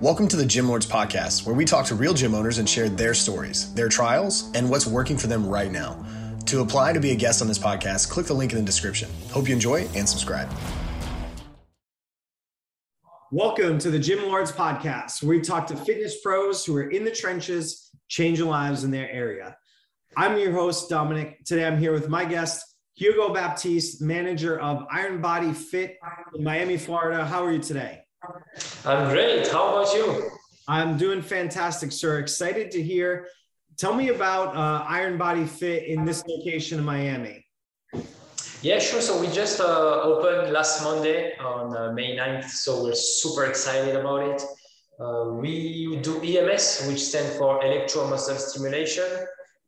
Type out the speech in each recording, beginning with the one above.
Welcome to the Gym Lords Podcast, where we talk to real gym owners and share their stories, their trials, and what's working for them right now. To apply to be a guest on this podcast, click the link in the description. Hope you enjoy and subscribe. Welcome to the Gym Lords Podcast, where we talk to fitness pros who are in the trenches, changing lives in their area. I'm your host, Dominic. Today I'm here with my guest, Hugo Baptiste, manager of Iron Body Fit in Miami, Florida. How are you today? I'm great. How about you? I'm doing fantastic, sir. Excited to hear. Tell me about uh, Iron Body Fit in this location in Miami. Yeah, sure. So we just uh, opened last Monday on uh, May 9th. So we're super excited about it. Uh, we do EMS, which stands for electromuscle stimulation.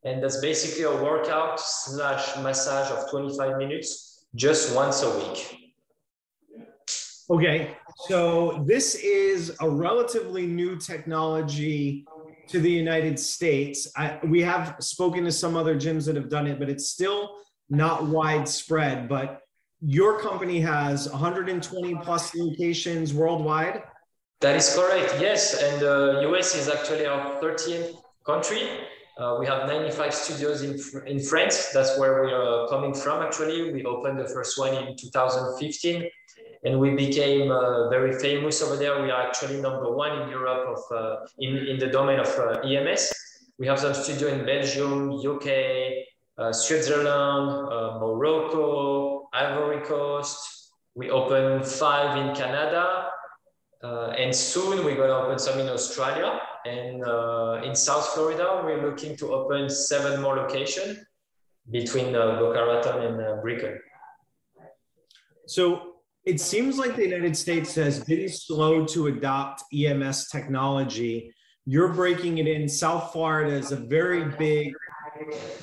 And that's basically a workout slash massage of 25 minutes, just once a week. Okay, so this is a relatively new technology to the United States. I, we have spoken to some other gyms that have done it, but it's still not widespread. But your company has 120 plus locations worldwide. That is correct. Yes, and the uh, US is actually our 13th country. Uh, we have 95 studios in, in France. That's where we are coming from, actually. We opened the first one in 2015 and we became uh, very famous over there. We are actually number one in Europe of uh, in, in the domain of uh, EMS. We have some studio in Belgium, UK, uh, Switzerland, uh, Morocco, Ivory Coast. We opened five in Canada, uh, and soon we're going to open some in Australia. And in South Florida, we're looking to open seven more locations between Boca Raton and Brickell. So it seems like the United States has been slow to adopt EMS technology. You're breaking it in. South Florida is a very big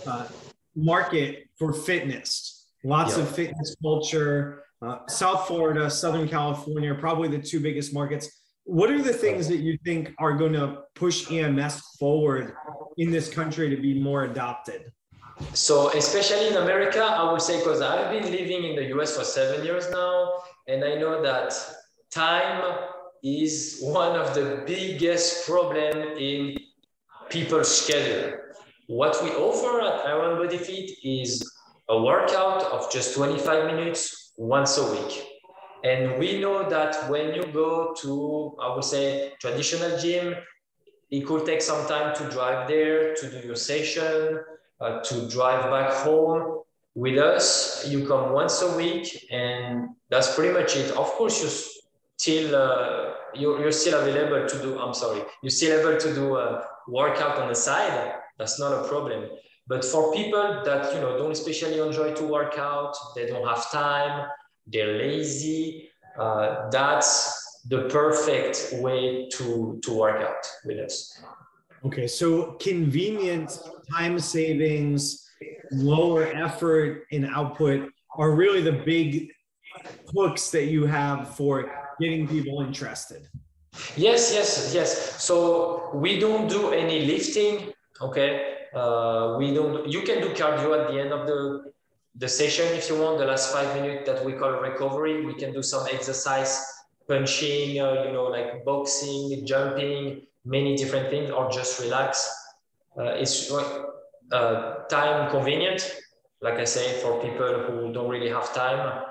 uh, market for fitness, lots of fitness culture. Uh, South Florida, Southern California, are probably the two biggest markets. What are the things that you think are going to push EMS forward in this country to be more adopted? So, especially in America, I would say because I've been living in the US for seven years now, and I know that time is one of the biggest problem in people's schedule. What we offer at Iron Body Fit is a workout of just 25 minutes once a week. And we know that when you go to, I would say, traditional gym, it could take some time to drive there, to do your session, uh, to drive back home with us you come once a week and that's pretty much it. Of course you still uh, you're, you're still available to do i'm sorry you're still able to do a workout on the side. That's not a problem. But for people that you know don't especially enjoy to work out they don't have time they're lazy uh, that's the perfect way to to work out with us. Okay, so convenience, time savings, lower effort and output are really the big hooks that you have for getting people interested. Yes, yes, yes. So we don't do any lifting. Okay, uh, we don't. You can do cardio at the end of the the session if you want. The last five minutes that we call recovery, we can do some exercise, punching, uh, you know, like boxing, jumping, many different things or just relax. Uh, it's uh, time convenient, like I say, for people who don't really have time.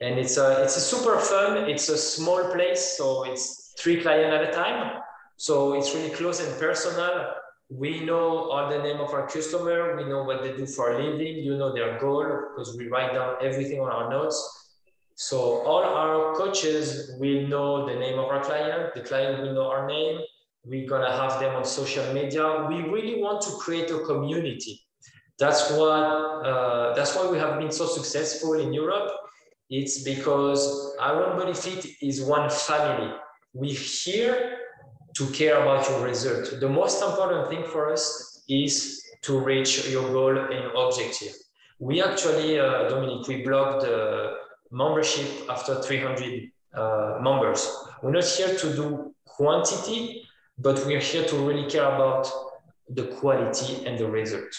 And it's a, it's a super fun. It's a small place, so it's three clients at a time. So it's really close and personal. We know all the name of our customer. We know what they do for a living. You know their goal because we write down everything on our notes. So all our coaches will know the name of our client. The client will know our name we're gonna have them on social media. We really want to create a community. That's what uh, that's why we have been so successful in Europe. It's because Iron Body Fit is one family. We're here to care about your result. The most important thing for us is to reach your goal and objective. We actually, uh, Dominic, we blocked the membership after 300 uh, members. We're not here to do quantity, but we're here to really care about the quality and the result.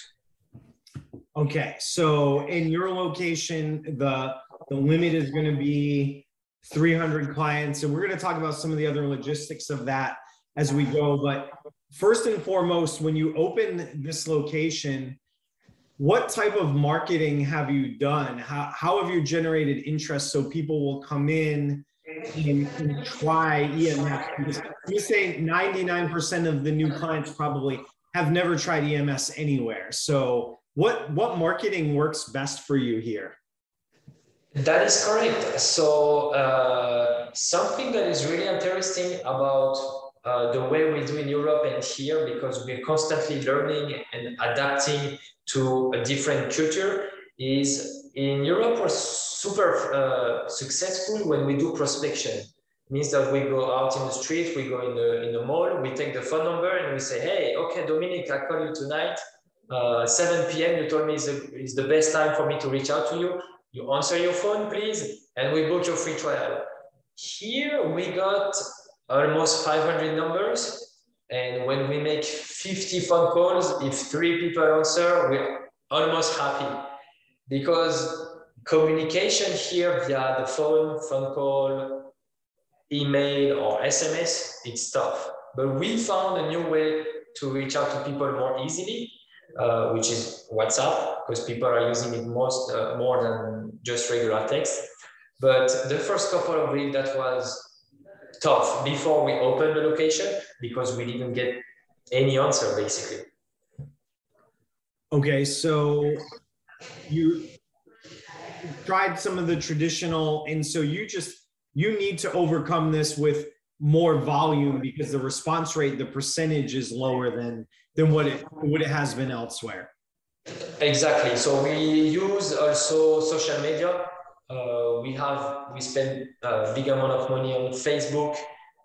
Okay, so in your location, the the limit is going to be 300 clients, and we're going to talk about some of the other logistics of that as we go. But first and foremost, when you open this location, what type of marketing have you done? How, how have you generated interest so people will come in and, and try EMS? You say 99% of the new clients probably have never tried EMS anywhere. So what, what marketing works best for you here? That is correct. So uh, something that is really interesting about uh, the way we do in Europe and here, because we're constantly learning and adapting to a different culture, is in Europe we're super uh, successful when we do prospection. It means that we go out in the street, we go in the in the mall, we take the phone number and we say, hey, okay, Dominic, I call you tonight. Uh, 7 p.m. You told me is the, is the best time for me to reach out to you. You answer your phone, please, and we book your free trial. Here we got almost 500 numbers. And when we make 50 phone calls, if three people answer, we're almost happy because communication here via the phone, phone call, email, or SMS, it's tough. But we found a new way to reach out to people more easily, uh, which is WhatsApp, because people are using it most uh, more than just regular text. But the first couple of weeks, that was tough before we opened the location because we didn't get any answer basically. Okay, so you tried some of the traditional, and so you just you need to overcome this with more volume because the response rate, the percentage is lower than than what it what it has been elsewhere. Exactly. So we use also social media uh, we have we spend a big amount of money on Facebook,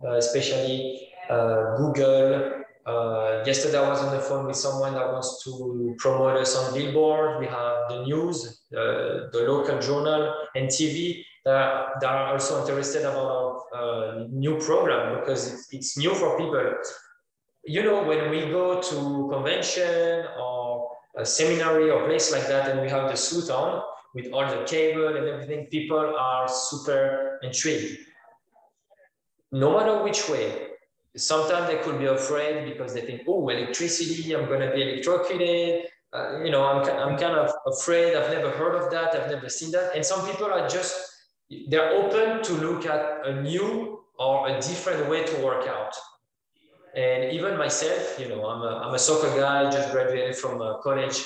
uh, especially uh, Google. Uh, yesterday I was on the phone with someone that wants to promote us on Billboard. We have the news, uh, the local journal, and TV that, that are also interested about our uh, new program because it's, it's new for people. You know, when we go to convention or a seminary or place like that, and we have the suit on, with all the cable and everything, people are super intrigued. No matter which way, sometimes they could be afraid because they think, oh, electricity, I'm going to be electrocuted. Uh, you know, I'm, I'm kind of afraid. I've never heard of that. I've never seen that. And some people are just, they're open to look at a new or a different way to work out. And even myself, you know, I'm a, I'm a soccer guy, just graduated from college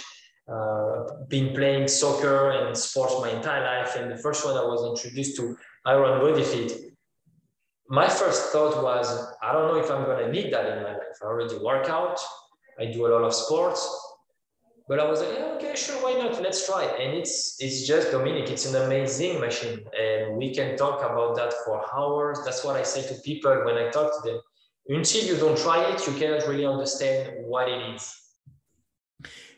uh, been playing soccer and sports my entire life. And the first one I was introduced to iron body fit. My first thought was, I don't know if I'm going to need that in my life. I already work out. I do a lot of sports. But I was like, yeah, okay, sure, why not? Let's try. And it's it's just Dominic. It's an amazing machine, and we can talk about that for hours. That's what I say to people when I talk to them. Until you don't try it, you cannot really understand what it is.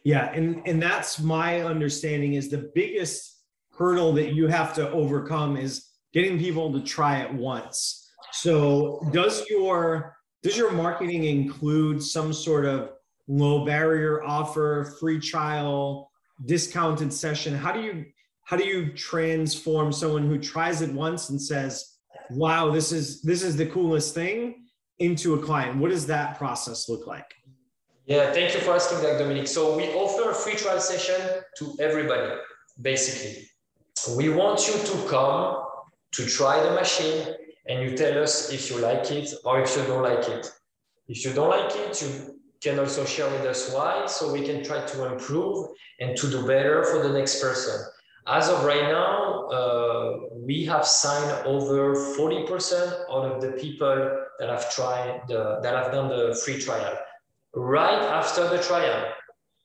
Yeah, and and that's my understanding is the biggest hurdle that you have to overcome is getting people to try it once. So does your does your marketing include some sort of low barrier offer, free trial, discounted session? How do you how do you transform someone who tries it once and says, "Wow, this is this is the coolest thing" into a client? What does that process look like? Yeah, thank you for asking that, Dominic. So we offer a free trial session to everybody, basically. We want you to come to try the machine and you tell us if you like it or if you don't like it. If you don't like it, you can also share with us why, so we can try to improve and to do better for the next person. As of right now, uh, we have signed over 40% out of the people that have tried the, that have done the free trial right after the trial.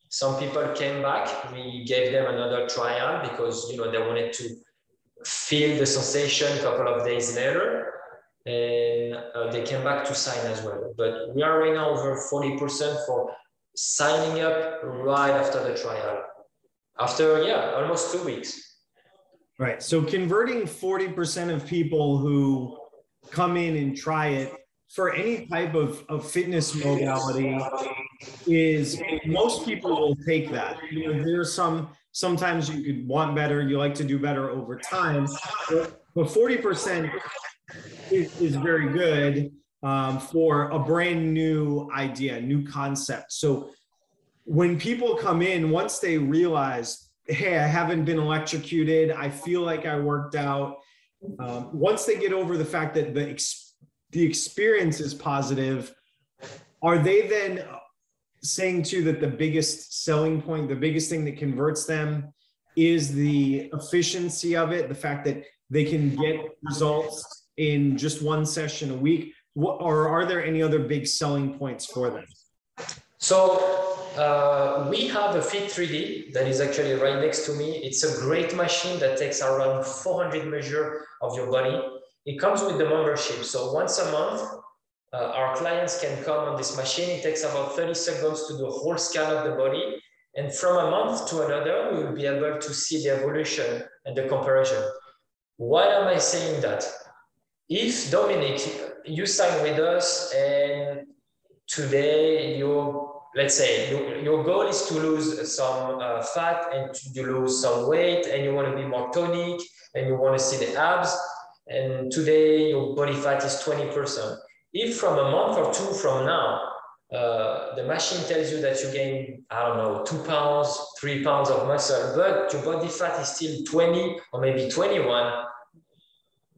Some people came back. We gave them another trial because you know they wanted to feel the sensation a couple of days later, and uh, they came back to sign as well. But we are right now over 40% for signing up right after the trial. After yeah, almost two weeks. Right. So converting 40% of people who come in and try it for any type of, of fitness modality is most people will take that. You know, there's some sometimes you could want better, you like to do better over time, but, but 40% is, is very good. um, for a brand new idea, new concept. So when people come in, once they realize, hey, I haven't been electrocuted, I feel like I worked out. Um, once they get over the fact that the ex- the experience is positive, are they then saying too that the biggest selling point, the biggest thing that converts them is the efficiency of it, the fact that they can get results in just one session a week? What, or are there any other big selling points for them? So uh, we have a Fit 3D that is actually right next to me. It's a great machine that takes around 400 measure of your body. It comes with the membership. So once a month, uh, our clients can come on this machine. It takes about 30 seconds to do a whole scan of the body. And from a month to another, we will be able to see the evolution and the comparison. Why am I saying that? If Dominic, you sign with us and today you let's say you, your goal is to lose some uh, fat and to lose some weight and you want to be more tonic and you want to see the abs and today your body fat is 20% if from a month or two from now uh, the machine tells you that you gain i don't know two pounds three pounds of muscle but your body fat is still 20 or maybe 21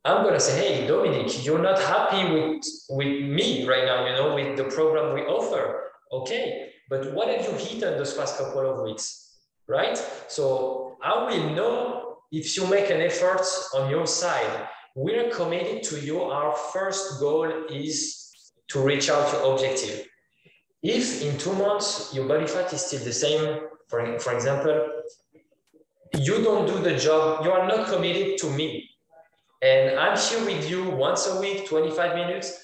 I'm gonna say, hey, Dominic, you're not happy with with me right now, you know, with the program we offer. Okay, but what have you eaten those past couple of weeks, right? So I will know if you make an effort on your side. We're committed to you. Our first goal is to reach out your objective. If in two months your body fat is still the same, for, for example, you don't do the job, you are not committed to me. And I'm here with you once a week, 25 minutes.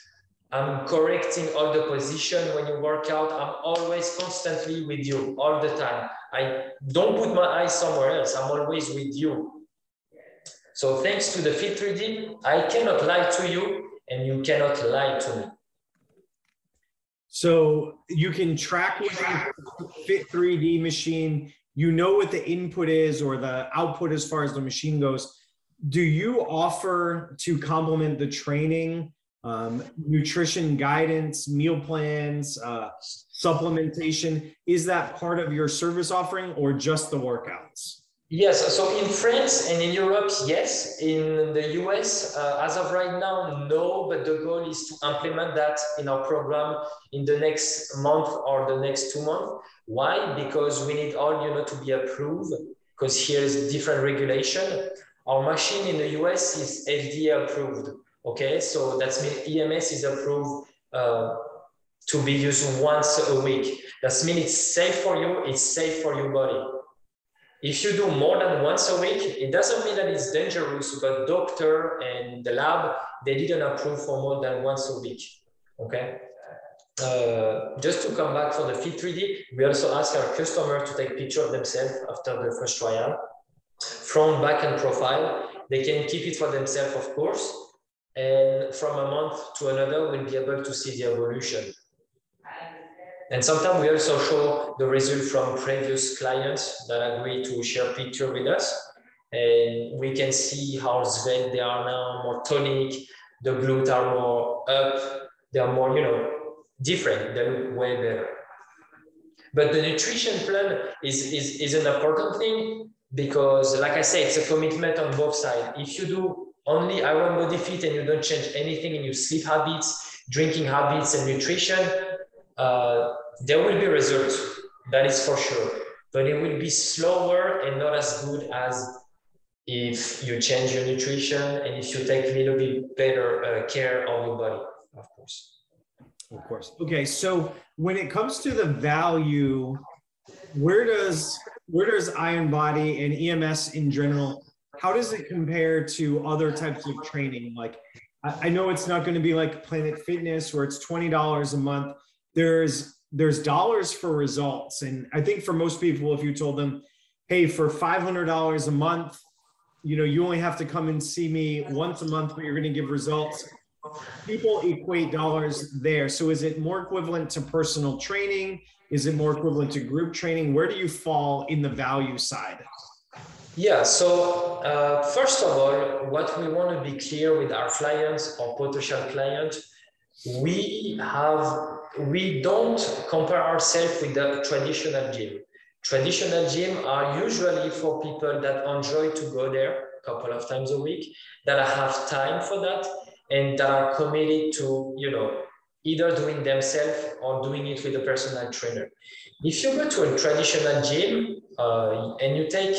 I'm correcting all the position when you work out. I'm always constantly with you all the time. I don't put my eyes somewhere else. I'm always with you. So thanks to the Fit 3D, I cannot lie to you and you cannot lie to me. So you can track with the Fit 3D machine. You know what the input is or the output as far as the machine goes. Do you offer to complement the training um, nutrition guidance, meal plans, uh, supplementation. Is that part of your service offering or just the workouts? Yes, so in France and in Europe, yes. In the US, uh, as of right now, no, but the goal is to implement that in our program in the next month or the next two months. Why? Because we need all, you know, to be approved because here is different regulation. Our machine in the US is FDA approved. Okay, so that means EMS is approved uh, to be used once a week. That means it's safe for you, it's safe for your body. If you do more than once a week, it doesn't mean that it's dangerous, but doctor and the lab, they didn't approve for more than once a week. Okay. Uh, just to come back for the Fit 3D, we also ask our customer to take picture of themselves after the first trial, front, back, and profile. They can keep it for themselves, of course, and from a month to another, we'll be able to see the evolution. And sometimes we also show the result from previous clients that agree to share picture with us. And we can see how svelte they are now, more tonic, the glutes are more up, they are more, you know, different, they look way better. But the nutrition plan is, is, is an important thing because, like I said, it's a commitment on both sides. If you do only Iron Body Fit and you don't change anything in your sleep habits, drinking habits, and nutrition, uh, there will be results. That is for sure. But it will be slower and not as good as if you change your nutrition and if you take a little bit better uh, care of your body, of course. Of course. Okay. So when it comes to the value, where does where does Iron Body and EMS in general how does it compare to other types of training? Like, I, I know it's not going to be like Planet Fitness where it's twenty dollars a month. There's there's dollars for results, and I think for most people, if you told them, "Hey, for five hundred dollars a month, you know, you only have to come and see me once a month, but you're going to give results." People equate dollars there. So, is it more equivalent to personal training? Is it more equivalent to group training? Where do you fall in the value side? Yeah, so uh, first of all, what we want to be clear with our clients or potential clients, we have we don't compare ourselves with the traditional gym. Traditional gym are usually for people that enjoy to go there a couple of times a week, that have time for that, and that are committed to, you know, either doing themselves or doing it with a personal trainer. If you go to a traditional gym uh, and you take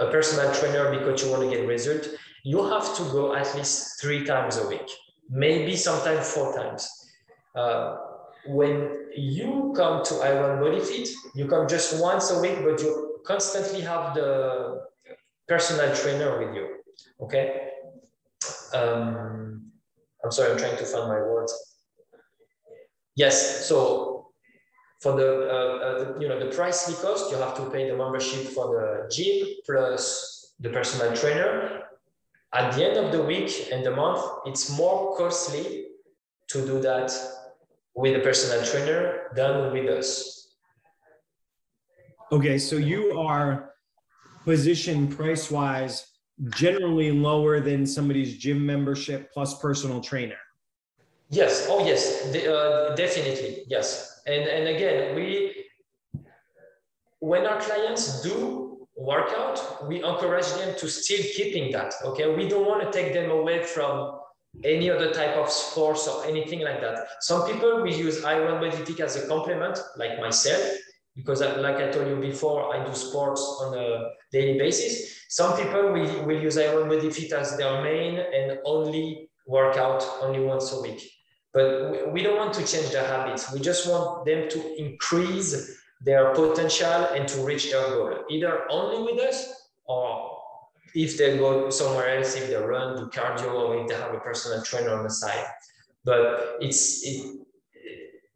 a personal trainer because you want to get result, you have to go at least three times a week, maybe sometimes four times. Uh, when you come to Iron Body Fit, you come just once a week, but you constantly have the personal trainer with you. Okay. Um, I'm sorry, I'm trying to find my words. Yes. So for the, uh, uh, the, you know the pricely cost, you have to pay the membership for the gym plus the personal trainer. At the end of the week and the month, it's more costly to do that with a personal trainer than with us. Okay, so you are positioned price wise generally lower than somebody's gym membership plus personal trainer. Yes. Oh, yes. Uh, definitely. Yes. And and again, we when our clients do workout, we encourage them to still keeping that. Okay. We don't want to take them away from any other type of sports or anything like that. Some people will use Iron Body Fit as a complement, like myself, because I, like I told you before, I do sports on a daily basis. Some people will, will use Iron Body Fit as their main and only work out only once a week. But we don't want to change their habits. We just want them to increase their potential and to reach their goal, either only with us or if they go somewhere else, if they run, do cardio, or if they have a personal trainer on the side. But it's it,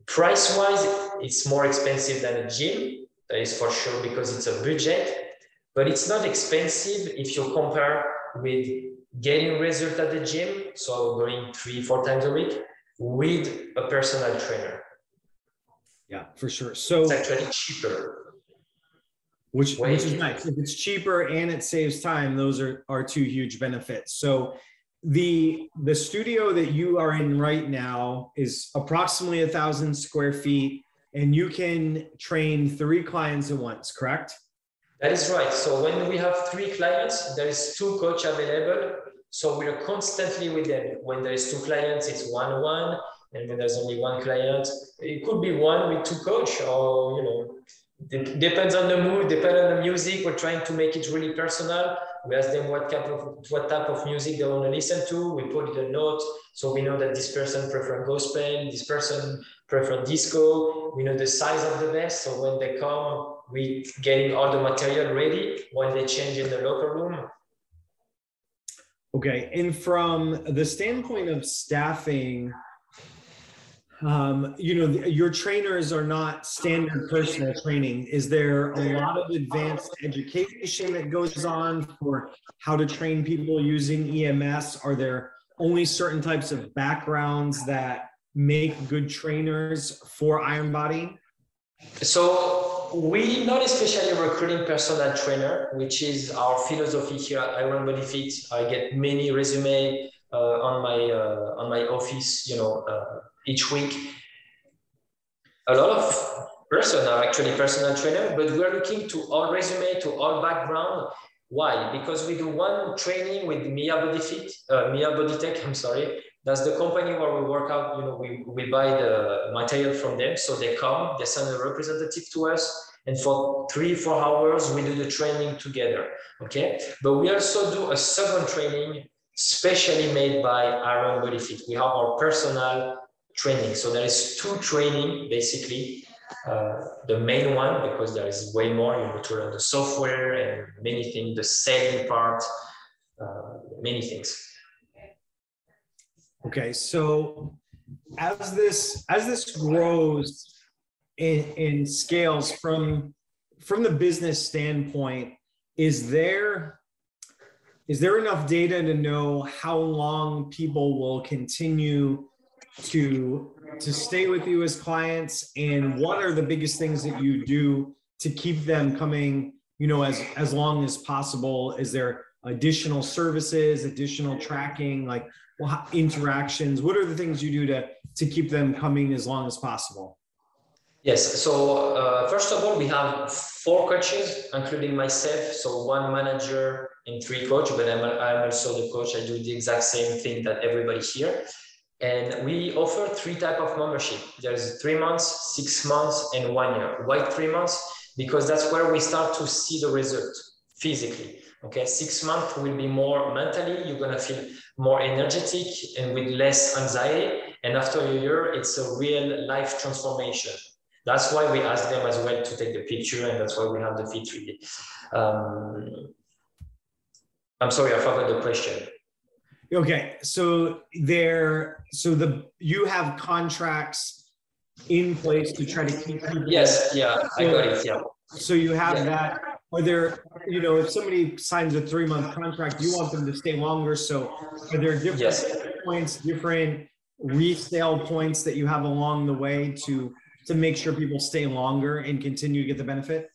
price wise, it's more expensive than a gym. That is for sure because it's a budget. But it's not expensive if you compare with getting result at the gym, so going three, four times a week, with a personal trainer. Yeah, for sure. So it's actually cheaper which which is nice. If it's cheaper and it saves time, those are are two huge benefits. So the the studio that you are in right now is approximately a thousand square feet, and you can train three clients at once. Correct? That is right. So when we have three clients, there is two coach available. So we are constantly with them. When there is two clients, it's one one, and when there's only one client, it could be one with two coach, or you know it depends on the mood, depends on the music. We're trying to make it really personal. We ask them what type of what type of music they want to listen to. We put it a note so we know that this person prefer gospel, this person prefer disco. We know the size of the vest, so when they come, we getting all the material ready when they change in the locker room. Okay, and from the standpoint of staffing, um, you know, your trainers are not standard personal training. Is there a lot of advanced education that goes on for how to train people using EMS? Are there only certain types of backgrounds that make good trainers for Iron Body? So we not especially recruiting personal trainer, which is our philosophy here at Iron Body Fit. I get many resume uh, on my uh, on my office, you know, uh, each week. A lot of person are actually personal trainer, but we're looking to all resume, to all background. Why? Because we do one training with Mia Body Fit, uh, Miha Bodytec, I'm sorry. That's the company where we work out, you know, we, we buy the material from them. So they come, they send a representative to us, and for three, four hours, we do the training together. Okay. But we also do a second training specially made by Iron Body Fit. We have our personal training. So there is two training basically. Uh, the main one because there is way more. You need to learn the software and many things, the selling part, uh, many things. Okay, so as this as this grows in, in scales from from the business standpoint, is there is there enough data to know how long people will continue to to stay with you as clients? And what are the biggest things that you do to keep them coming you know as as long as possible? Is there additional services, additional tracking, like interactions? What are the things you do to to keep them coming as long as possible? Yes. So uh, first of all, we have four coaches, including myself. So one manager and three coach, but I'm, I'm also the coach. I do the exact same thing that everybody here. And we offer three type of membership. There's three months, six months, and one year. Why three months? Because that's where we start to see the result physically. Okay, six months will be more mentally. You're gonna feel more energetic and with less anxiety. And after a year, it's a real life transformation. That's why we ask them as well to take the picture, and that's why we have the Fit 3D. Um, I'm sorry, I forgot the question. Okay, so there, so the you have contracts in place to try to keep people. Yes, yeah, so, I got it. Yeah. So you have yeah. that. Are there, you know, if somebody signs a three month contract, you want them to stay longer. So are there different yes. points, different resale points that you have along the way to to make sure people stay longer and continue to get the benefit?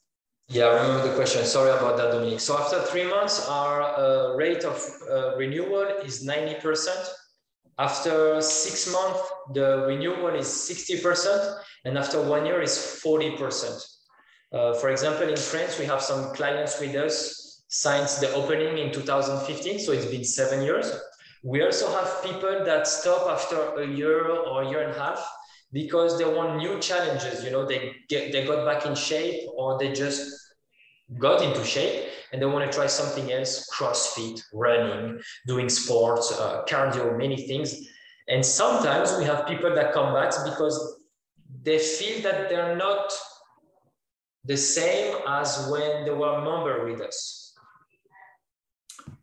Yeah, I remember the question. Sorry about that, Dominic. So after three months, our uh, rate of uh, renewal is 90%. After six months, the renewal is 60%. And after one year is 40%. Uh, for example, in France, we have some clients with us since the opening in 2015. So it's been seven years. We also have people that stop after a year or a year and a half because they want new challenges. You know, they get they got back in shape or they just got into shape and they want to try something else: CrossFit, running, doing sports, uh, cardio, many things. And sometimes we have people that come back because they feel that they're not the same as when they were member with us.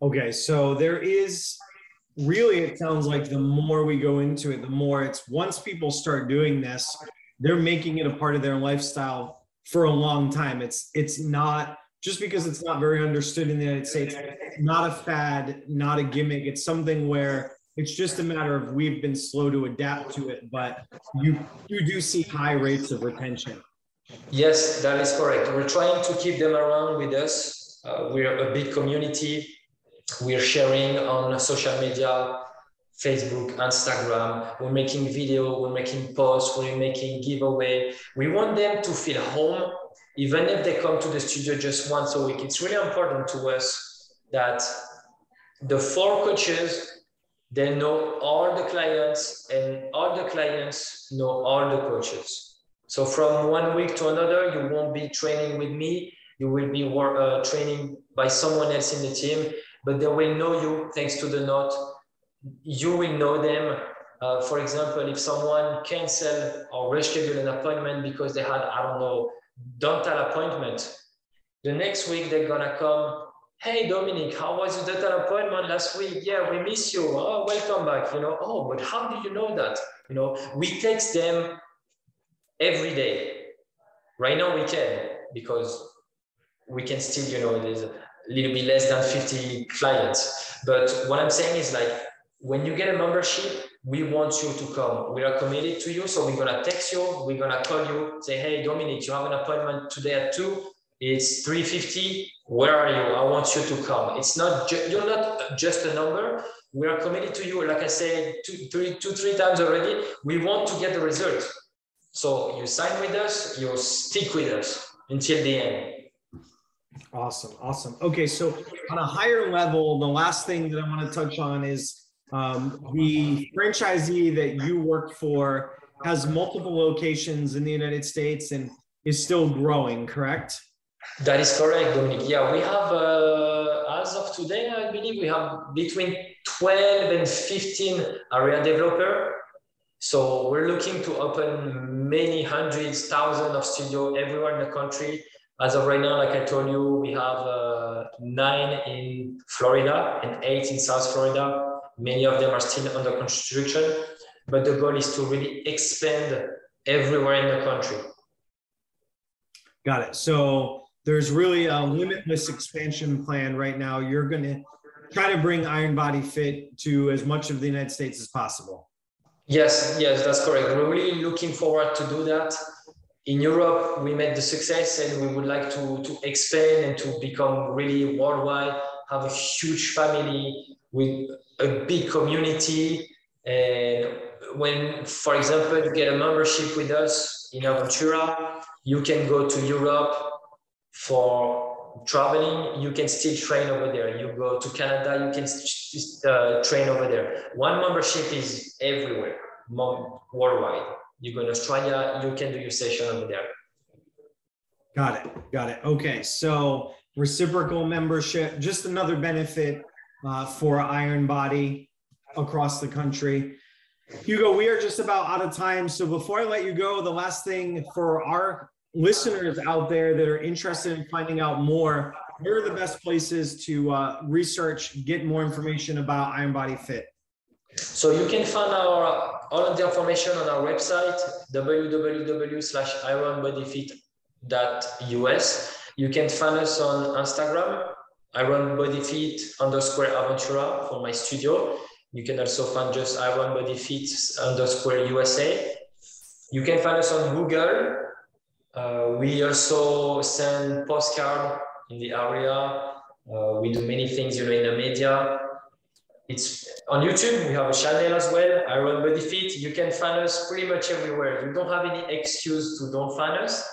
Okay, so there is really it sounds like the more we go into it the more it's once people start doing this they're making it a part of their lifestyle for a long time. It's it's not just because it's not very understood in the united states not a fad not a gimmick. It's something where it's just a matter of we've been slow to adapt to it but you you do see high rates of retention yes that is correct we're trying to keep them around with us uh, we're a big community we're sharing on social media, Facebook, Instagram. We're making video, we're making posts, we're making giveaway. We want them to feel home, even if they come to the studio just once a week. It's really important to us that the four coaches they know all the clients and all the clients know all the coaches. So from one week to another, you won't be training with me. You will be uh, training by someone else in the team but they will know you thanks to the note. You will know them. Uh, for example, if someone cancel or reschedule an appointment because they had, I don't know, dental appointment, the next week they're gonna come. Hey Dominic, how was your dental appointment last week? Yeah, we miss you. Oh, welcome back. You know, oh, but how do you know that? You know, we text them every day. Right now we can because we can still, you know, there's a little bit less than 50 clients. But what I'm saying is like, when you get a membership, we want you to come. We are committed to you. So we're to text you. We're to call you, say, hey, Dominic, you have an appointment today at two. It's 350. Where are you? I want you to come. It's not, ju- you're not just a number. We are committed to you. Like I said, two, three, two, three times already. We want to get the result. So you sign with us, you stick with us until the end. Awesome. Awesome. Okay. So, on a higher level, the last thing that I want to touch on is um, the franchisee that you work for has multiple locations in the United States and is still growing, correct? That is correct, Dominic. Yeah, we have, uh, as of today, I believe we have between 12 and 15 area developer. So we're looking to open many hundreds, thousands of studio everywhere in the country as of right now, like I told you, we have uh, nine in Florida and eight in South Florida. Many of them are still under construction, but the goal is to really expand everywhere in the country. Got it. So there's really a limitless expansion plan right now. You're going to try to bring Iron Body Fit to as much of the United States as possible. Yes, yes, that's correct. We're really looking forward to do that in Europe, we made the success and we would like to, to expand and to become really worldwide. have a huge family with a big community. And when, for example, you get a membership with us in Aventura, you can go to Europe for traveling. You can still train over there. You go to Canada, you can uh, train over there. One membership is everywhere, worldwide. You go to Australia, you can do your session over there. Got it. Got it. Okay. So reciprocal membership, just another benefit uh, for Iron Body across the country. Hugo, we are just about out of time. So before I let you go, the last thing for our listeners out there that are interested in finding out more, where are the best places to uh, research, get more information about Iron Body Fit? So you can find our all of the information on our website www.ironbodyfit.us. You can find us on Instagram, ironbodyfit underscore aventura for my studio. You can also find just ironbodyfit underscore USA. You can find us on Google. Uh, we also send postcard in the area. Uh, we do many things, you know, in the media. It's on YouTube. We have a channel as well, Iron Body Fit. You can find us pretty much everywhere. You don't have any excuse to don't find us.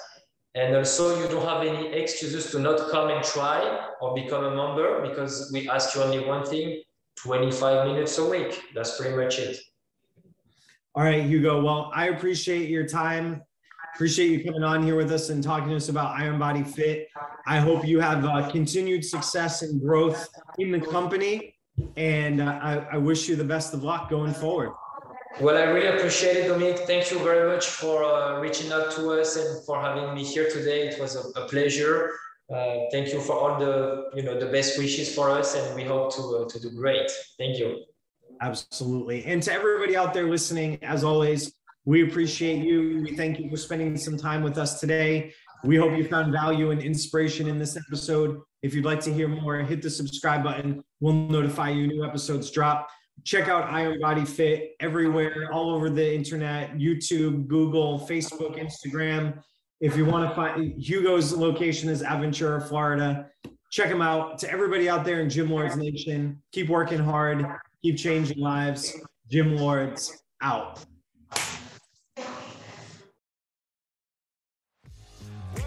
And also you don't have any excuses to not come and try or become a member because we ask you only one thing, 25 minutes a week. That's pretty much it. All right, Hugo. Well, I appreciate your time. Appreciate you coming on here with us and talking to us about Iron Body Fit. I hope you have uh, continued success and growth in the company. And uh, I, I wish you the best of luck going forward. Well, I really appreciate it, Dominic. Thank you very much for uh, reaching out to us and for having me here today. It was a, a pleasure. Uh, thank you for all the you know the best wishes for us, and we hope to uh, to do great. Thank you. Absolutely, and to everybody out there listening, as always, we appreciate you. We thank you for spending some time with us today. We hope you found value and inspiration in this episode. If you'd like to hear more, hit the subscribe button. We'll notify you new episodes drop check out Iron Body Fit everywhere, all over the internet, YouTube, Google, Facebook, Instagram. If you want to find Hugo's location is Aventura, Florida. Check him out. To everybody out there in Gym Lords Nation, keep working hard, keep changing lives. Gym Lords out.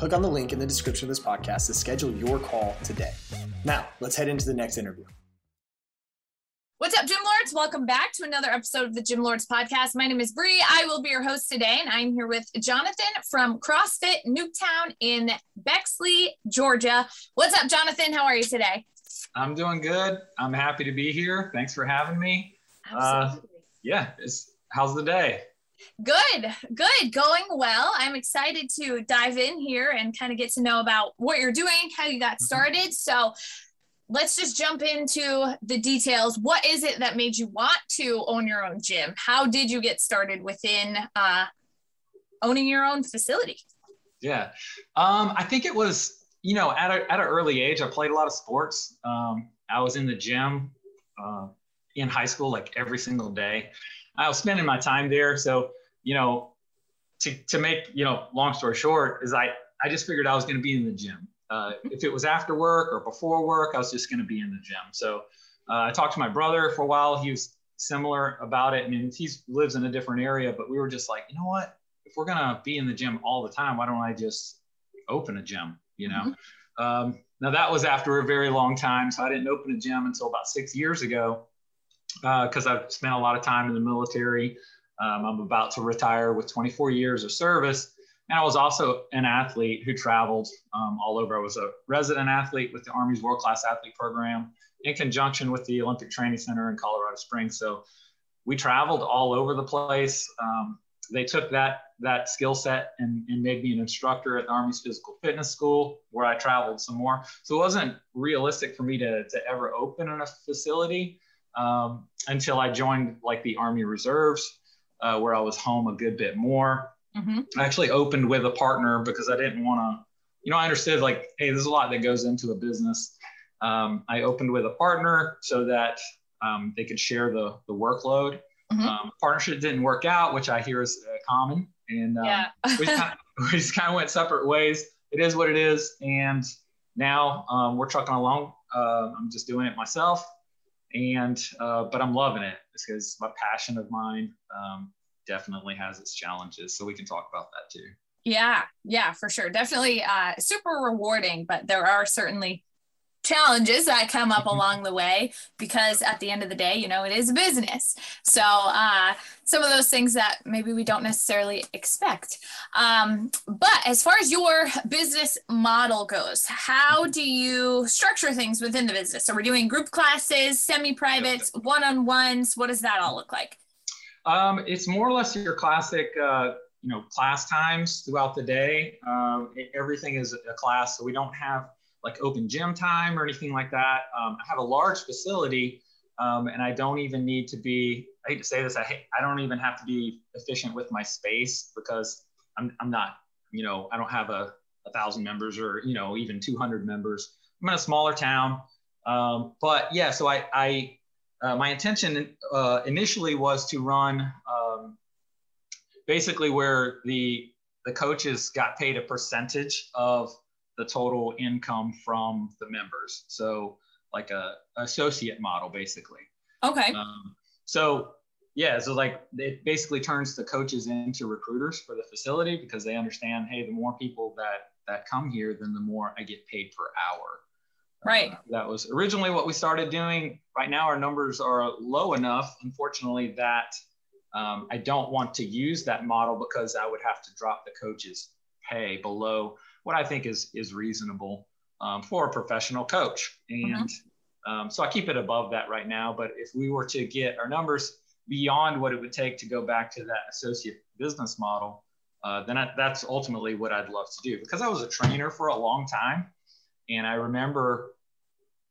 Click on the link in the description of this podcast to schedule your call today. Now, let's head into the next interview. What's up, Gym Lords? Welcome back to another episode of the Gym Lords podcast. My name is Bree. I will be your host today, and I'm here with Johnathon from CrossFit Nuketown in Bexley, Georgia. What's up, Johnathon? How are you today? I'm doing good. I'm happy to be here. Thanks for having me. Uh, yeah, it's how's the day? Good, good, going well. I'm excited to dive in here and kind of get to know about what you're doing, how you got mm-hmm. started. So, let's just jump into the details. What is it that made you want to own your own gym? How did you get started within uh, owning your own facility? Yeah, um, I think it was you know at a, at an early age. I played a lot of sports. Um, I was in the gym uh, in high school like every single day. I was spending my time there. So you know, to to make you know long story short is I I just figured I was going to be in the gym uh, if it was after work or before work, I was just going to be in the gym. So uh, I talked to my brother for a while. He was similar about it. I mean, he lives in a different area, but we were just like, you know what? If we're going to be in the gym all the time, why don't I just open a gym? You know? Mm-hmm. Um, now that was after a very long time. So I didn't open a gym until about six years ago because uh, I've spent a lot of time in the military. Um, I'm about to retire with 24 years of service. And I was also an athlete who traveled um, all over. I was a resident athlete with the Army's World Class Athlete Program in conjunction with the Olympic Training Center in Colorado Springs. So we traveled all over the place. Um, they took that that skill set and, and made me an instructor at the Army's Physical Fitness School, where I traveled some more. So it wasn't realistic for me to, to ever open a facility um, until I joined like the Army Reserves, uh, where I was home a good bit more. Mm-hmm. I actually opened with a partner because I didn't want to, you know, I understood like, hey, there's a lot that goes into a business. Um, I opened with a partner so that um, they could share the, the workload. Mm-hmm. Um, partnership didn't work out, which I hear is uh, common. And um, yeah. we, just kind of, we just kind of went separate ways. It is what it is. And now um, we're trucking along. Uh, I'm just doing it myself. And, uh, but I'm loving it because my passion of mine um, definitely has its challenges. So we can talk about that too. Yeah, yeah, for sure. Definitely uh, super rewarding, but there are certainly challenges that come up mm-hmm. along the way because at the end of the day you know it is a business. So uh, some of those things that maybe we don't necessarily expect. Um, but as far as your business model goes how do you structure things within the business? So we're doing group classes semi-privates one-on-ones. What does that all look like? Um, it's more or less your classic uh, you know class times throughout the day. Um, everything is a class so we don't have like open gym time or anything like that. Um, I have a large facility um, and I don't even need to be, I hate to say this, I, hate, I don't even have to be efficient with my space because I'm, I'm not, you know, I don't have a, a thousand members or, you know, even 200 members. I'm in a smaller town. Um, but yeah, so I, I uh, my intention uh, initially was to run um, basically where the, the coaches got paid a percentage of the total income from the members. So like a associate model, basically. Okay. Um, so yeah, so like it basically turns the coaches into recruiters for the facility because they understand, hey, the more people that that come here, then the more I get paid per hour. Right. Uh, that was originally what we started doing. Right now, our numbers are low enough, unfortunately, that um, I don't want to use that model because I would have to drop the coaches' pay below what I think is is reasonable um, for a professional coach. And mm-hmm. um, so I keep it above that right now. But if we were to get our numbers beyond what it would take to go back to that associate business model, uh, then I, that's ultimately what I'd love to do because I was a trainer for a long time, and I remember,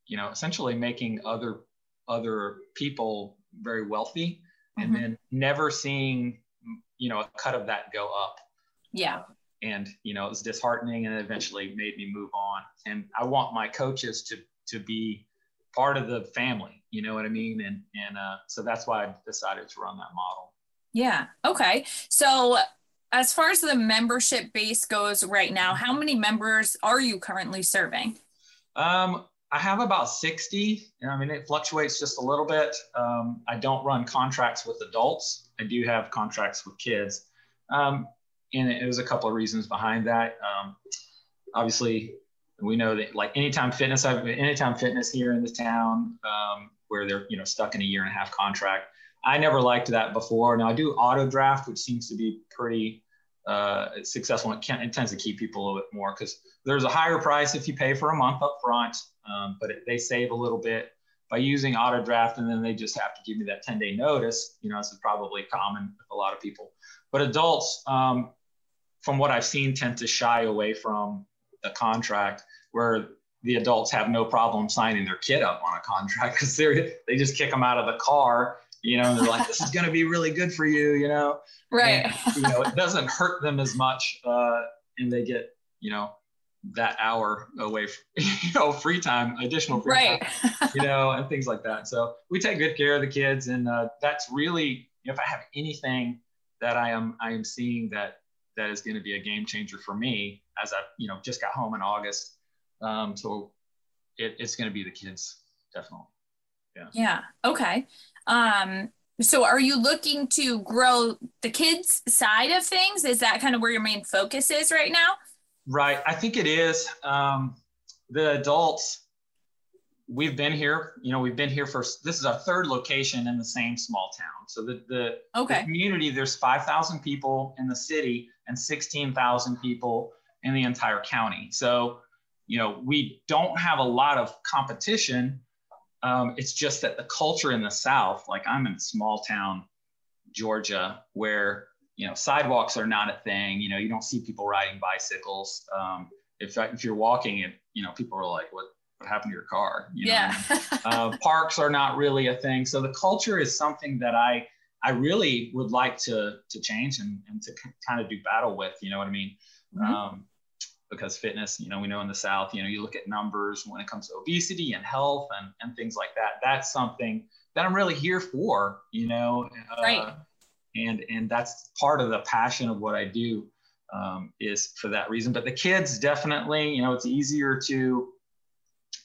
you know, essentially making other other people very wealthy, mm-hmm. and then never seeing, you know, a cut of that go up. Yeah and you know it was disheartening and it eventually made me move on and i want my coaches to to be part of the family you know what i mean and and uh, so that's why i decided to run that model yeah okay so as far as the membership base goes right now how many members are you currently serving um, I have about 60. I mean, it fluctuates just a little bit. Um, I don't run contracts with adults. I do have contracts with kids. Um, and it was a couple of reasons behind that. Um, obviously, we know that like anytime fitness, I've anytime fitness here in the town um, where they're you know stuck in a year and a half contract. I never liked that before. Now I do auto draft, which seems to be pretty uh, successful. It, can, it tends to keep people a little bit more because there's a higher price if you pay for a month up front, um, but it, they save a little bit by using auto draft, and then they just have to give me that 10 day notice. You know, this is probably common with a lot of people. But adults, um, from what I've seen, tend to shy away from the contract where the adults have no problem signing their kid up on a contract because they they just kick them out of the car, you know, and they're like, this is going to be really good for you, you know? Right. And, you know, it doesn't hurt them as much. Uh, and they get, you know, that hour away, from, you know, free time, additional free right. time, you know, and things like that. So we take good care of the kids. And uh, that's really, if I have anything that I am, I am seeing that that is going to be a game changer for me as I, you know, just got home in August. Um, so it, it's going to be the kids, definitely. Yeah. Yeah. Okay. Um, so are you looking to grow the kids side of things? Is that kind of where your main focus is right now? Right. I think it is. Um, the adults, we've been here, you know, we've been here for, this is our third location in the same small town. So the, the, okay. the community, there's 5,000 people in the city and 16,000 people in the entire county. So, you know, we don't have a lot of competition. Um, it's just that the culture in the South, like I'm in small town Georgia, where you know, sidewalks are not a thing. You know, you don't see people riding bicycles. Um, if if you're walking, and you know, people are like, "What what happened to your car?" You know? yeah. uh, parks are not really a thing. So the culture is something that I I really would like to to change and, and to kind of do battle with. You know what I mean? Mhm. Um, because fitness, you know, we know in the South, you know, you look at numbers when it comes to obesity and health and, and things like that. That's something that I'm really here for, you know, uh, Right. and and that's part of the passion of what I do um, is for that reason. But the kids definitely, you know, it's easier to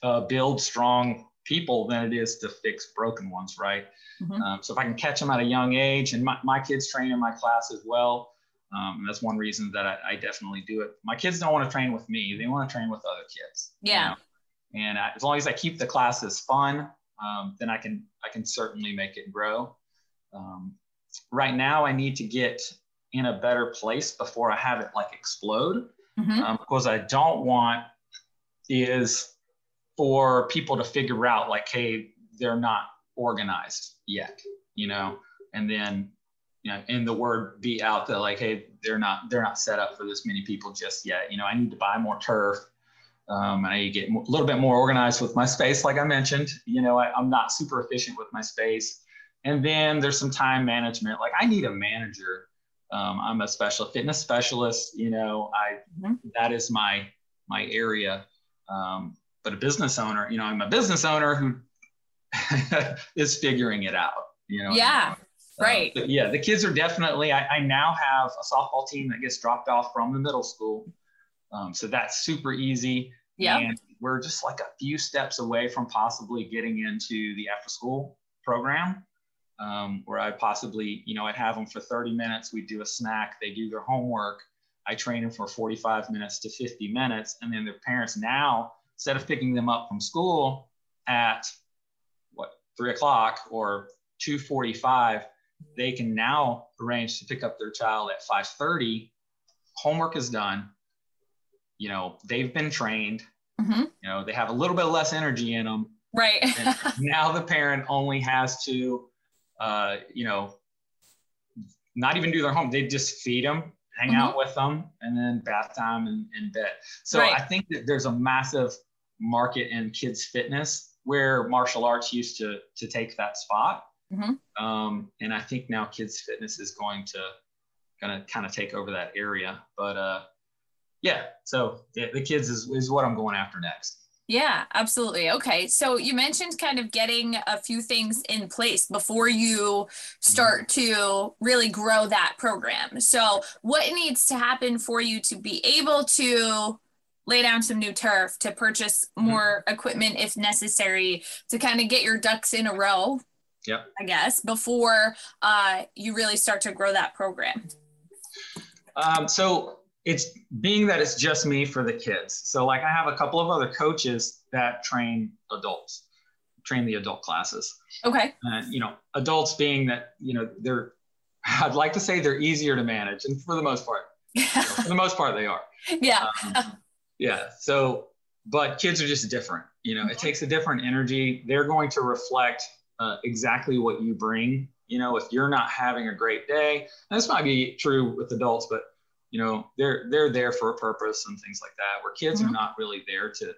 uh, build strong people than it is to fix broken ones, right? Mhm. Um, so if I can catch them at a young age, and my, my kids train in my class as well, um, that's one reason that I, I definitely do it. My kids don't want to train with me; they want to train with other kids. you Yeah. know? And I, as long as I keep the classes fun, um, then I can I can certainly make it grow. Um, right now, I need to get in a better place before I have it like explode Mhm. um, because I don't want is for people to figure out like, hey, they're not organized yet, you know, and then you know, in the word be out that like, hey, they're not they're not set up for this many people just yet. You know, I need to buy more turf. Um, and I need to get a little bit more organized with my space, like I mentioned. You know, I, I'm not super efficient with my space. And then there's some time management. Like I need a manager. Um, I'm a special fitness specialist. You know, I Mhm. that is my my area. Um, but a business owner, you know, I'm a business owner who is figuring it out. You know. Yeah, right. yeah, the kids are definitely. I, I now have a softball team that gets dropped off from the middle school, um, so that's super easy. Yeah. And we're just like a few steps away from possibly getting into the after school program um, where I possibly, you know, I'd have them for 30 minutes. We do a snack, they do their homework. I train them for 45 minutes to 50 minutes. And then their parents now, instead of picking them up from school at what, three o'clock or 245, they can now arrange to pick up their child at 530. Homework is done. You know, they've been trained. Mhm. You know, they have a little bit less energy in them Right. now the parent only has to, uh, you know, not even do their home. They just feed them, hang out with them, and then bath time and, and bed. So Right. I think that there's a massive market in kids fitness where martial arts used to to take that spot. Mhm. Um, and I think now kids fitness is going to gonna kind of take over that area. But uh, yeah, so the, the kids is, is what I'm going after next. Yeah, absolutely. Okay. So you mentioned kind of getting a few things in place before you start to really grow that program. So, what needs to happen for you to be able to lay down some new turf, to purchase more equipment if necessary, to kind of get your ducks in a row? Yep. I guess before uh, you really start to grow that program. Um, so it's being that it's just me for the kids. So like I have a couple of other coaches that train adults, train the adult classes. Okay. And you know, adults being that you know they're, I'd like to say they're easier to manage, and for the most part, for the most part they are. yeah. Um, yeah. So, but kids are just different. You know, it takes a different energy. They're going to reflect uh, exactly what you bring. You know, if you're not having a great day, and this might be true with adults, but you know, they're they're there for a purpose and things like that. Where kids Mhm. are not really there to,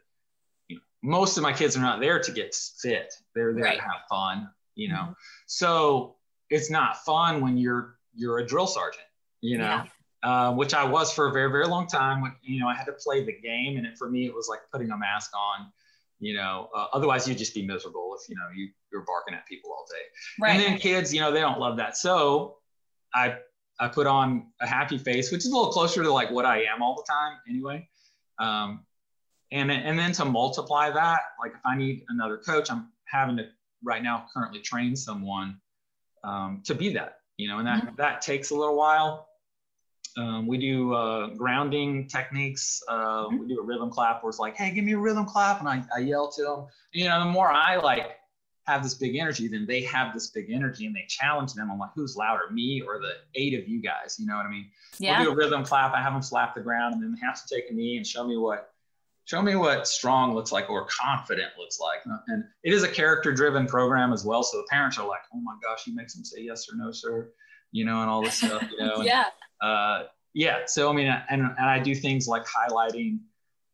you know, most of my kids are not there to get fit. They're there Right. to have fun. You know, so it's not fun when you're you're a drill sergeant. You know Yeah. Uh, which I was for a very, very long time. When you know, I had to play the game, and it, for me, it was like putting a mask on. You know, uh, otherwise you'd just be miserable if you know you you're barking at people all day. Right. And then kids, you know, they don't love that. So I I put on a happy face, which is a little closer to like what I am all the time, anyway. Um, and then- and then to multiply that, like if I need another coach, I'm having to right now currently train someone um, to be that. You know, and that that takes a little while. Um, we do uh, grounding techniques. Uh, We do a rhythm clap where it's like, hey, give me a rhythm clap. And I, I yell to them. You know, the more I like have this big energy, then they have this big energy and they challenge them. I'm like, who's louder, me or the eight of you guys? You know what I mean? yeah. We'll do a rhythm clap. I have them slap the ground and then they have to take a knee and show me what show me what strong looks like or confident looks like. And it is a character driven program as well. So the parents are like, oh my gosh, he makes them say yes or no, sir. you know, and all this stuff, you know. Yeah. Uh, yeah. So I mean, and and I do things like highlighting,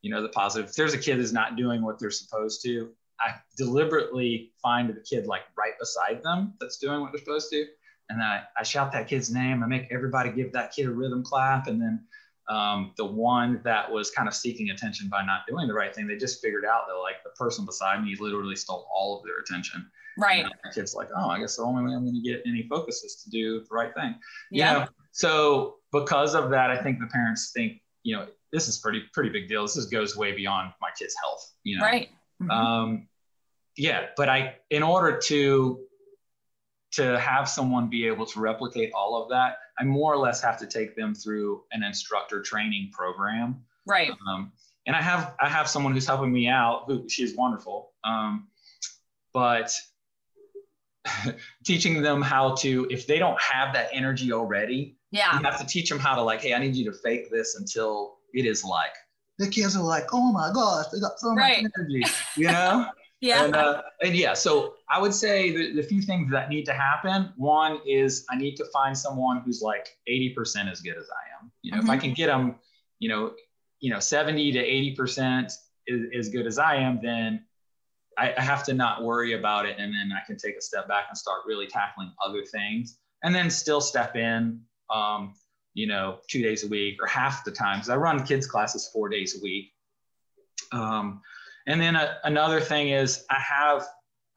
you know, the positive. If there's a kid that's not doing what they're supposed to, I deliberately find the kid like right beside them that's doing what they're supposed to, and then I, I shout that kid's name. I make everybody give that kid a rhythm clap, and then um, the one that was kind of seeking attention by not doing the right thing, they just figured out that like the person beside me literally stole all of their attention. Right. And the kid's like, oh, I guess the only way I'm going to get any focus is to do the right thing. You Yeah. know? So because of that, I think the parents think, you know, this is pretty pretty big deal. This is, goes way beyond my kid's health. You know. Right. Mhm. Um, yeah, but I, in order to to have someone be able to replicate all of that, I more or less have to take them through an instructor training program. right. Um, and I have I have someone who's helping me out. Who she's wonderful. Um, but teaching them how to, if they don't have that energy already, Yeah. you have to teach them how to like, hey, I need you to fake this until it is like the kids are like, oh my gosh, they got so Right. much energy, you know? Yeah. And, uh, and yeah, so I would say the, the few things that need to happen. One is I need to find someone who's like 80% as good as I am. You know, if I can get them, you know, you know, 70 to 80% is as good as I am, then I, I have to not worry about it. And then I can take a step back and start really tackling other things and then still step in, um, you know, two days a week or half the time. Cause I run kids classes four days a week. Um, and then a, another thing is I have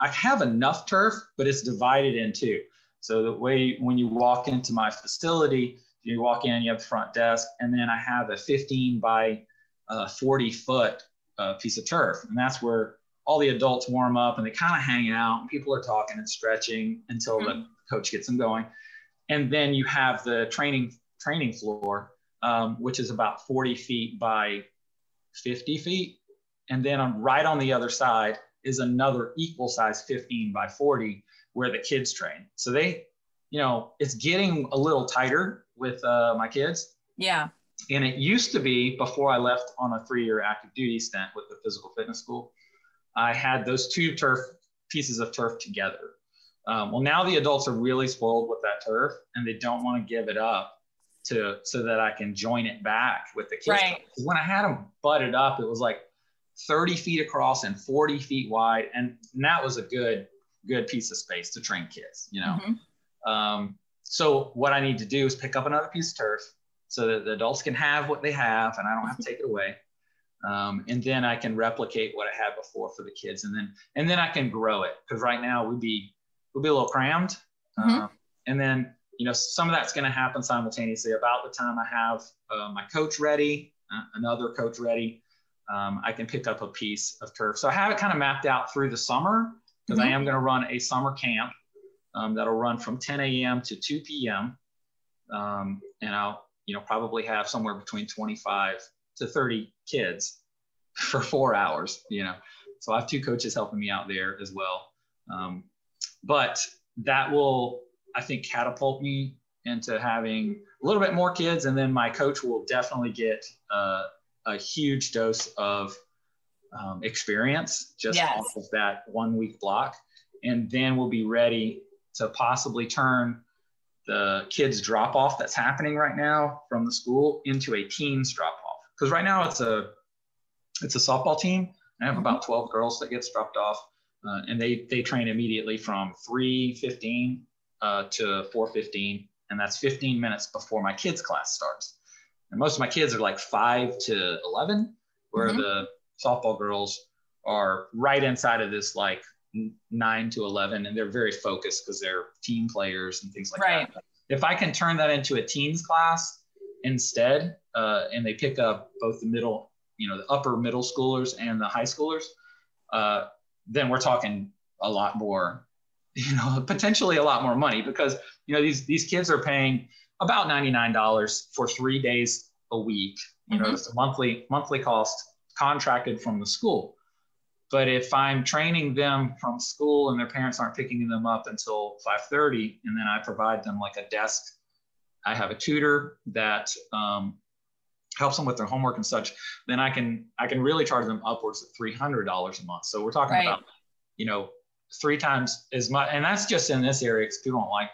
I have enough turf, but it's divided in two. So the way when you walk into my facility, you walk in, you have the front desk, and then I have a 15 by uh, 40 foot uh, piece of turf, and that's where all the adults warm up and they kind of hang out, and people are talking and stretching until the coach gets them going. And then you have the training training floor, um, which is about 40 feet by 50 feet. And then on right on the other side is another equal size 15 by 40 where the kids train. So they you know it's getting a little tighter with uh, my kids. Yeah. and it used to be before i left on a three-year active duty stint with the physical fitness school i had those two turf pieces of turf together um, well now the adults are really spoiled with that turf and they don't want to give it up to so that i can join it back with the kids Right. when i had them butted up it was like 30 feet across and 40 feet wide and that was a good good piece of space to train kids you know Mhm. um, so what i need to do is pick up another piece of turf so that the adults can have what they have and i don't have to take it away um, and then i can replicate what i had before for the kids and then and then i can grow it because right now we'd be we'll be a little crammed Mhm. um, and then you know some of that's going to happen simultaneously about the time i have uh, my coach ready uh, another coach ready um, I can pick up a piece of turf. So I have it kind of mapped out through the summer because I am going to run a summer camp um, that'll run from 10 a.m. to 2 p.m. Um, and I'll, you know, probably have somewhere between 25 to 30 kids for four hours, you know. So I have two coaches helping me out there as well. Um, but that will, I think, catapult me into having a little bit more kids. And then my coach will definitely get uh, a huge dose of um, experience just Yes. off of that one week block. And then we'll be ready to possibly turn the kids drop off that's happening right now from the school into a teens drop off. Because right now it's a it's a softball team. I have about 12 girls that gets dropped off. Uh, and they they train immediately from 3:15 uh, to 4:15, and that's 15 minutes before my kids class starts. And most of my kids are like five to 11, where Mhm. the softball girls are right inside of this like nine to 11, and they're very focused because they're team players and things like Right. that. If I can turn that into a teens class instead, uh, and they pick up both the middle, you know, the upper middle schoolers and the high schoolers, uh, then we're talking a lot more, you know, potentially a lot more money because you know these these kids are paying about ninety nine dollars for three days a week. You know, Mhm. it's a monthly monthly cost contracted from the school. But if I'm training them from school and their parents aren't picking them up until 5:30, and then I provide them like a desk, I have a tutor that um, helps them with their homework and such. Then I can I can really charge them upwards of three hundred dollars a month. So we're talking Right. about you know three times as much, and that's just in this area because people don't like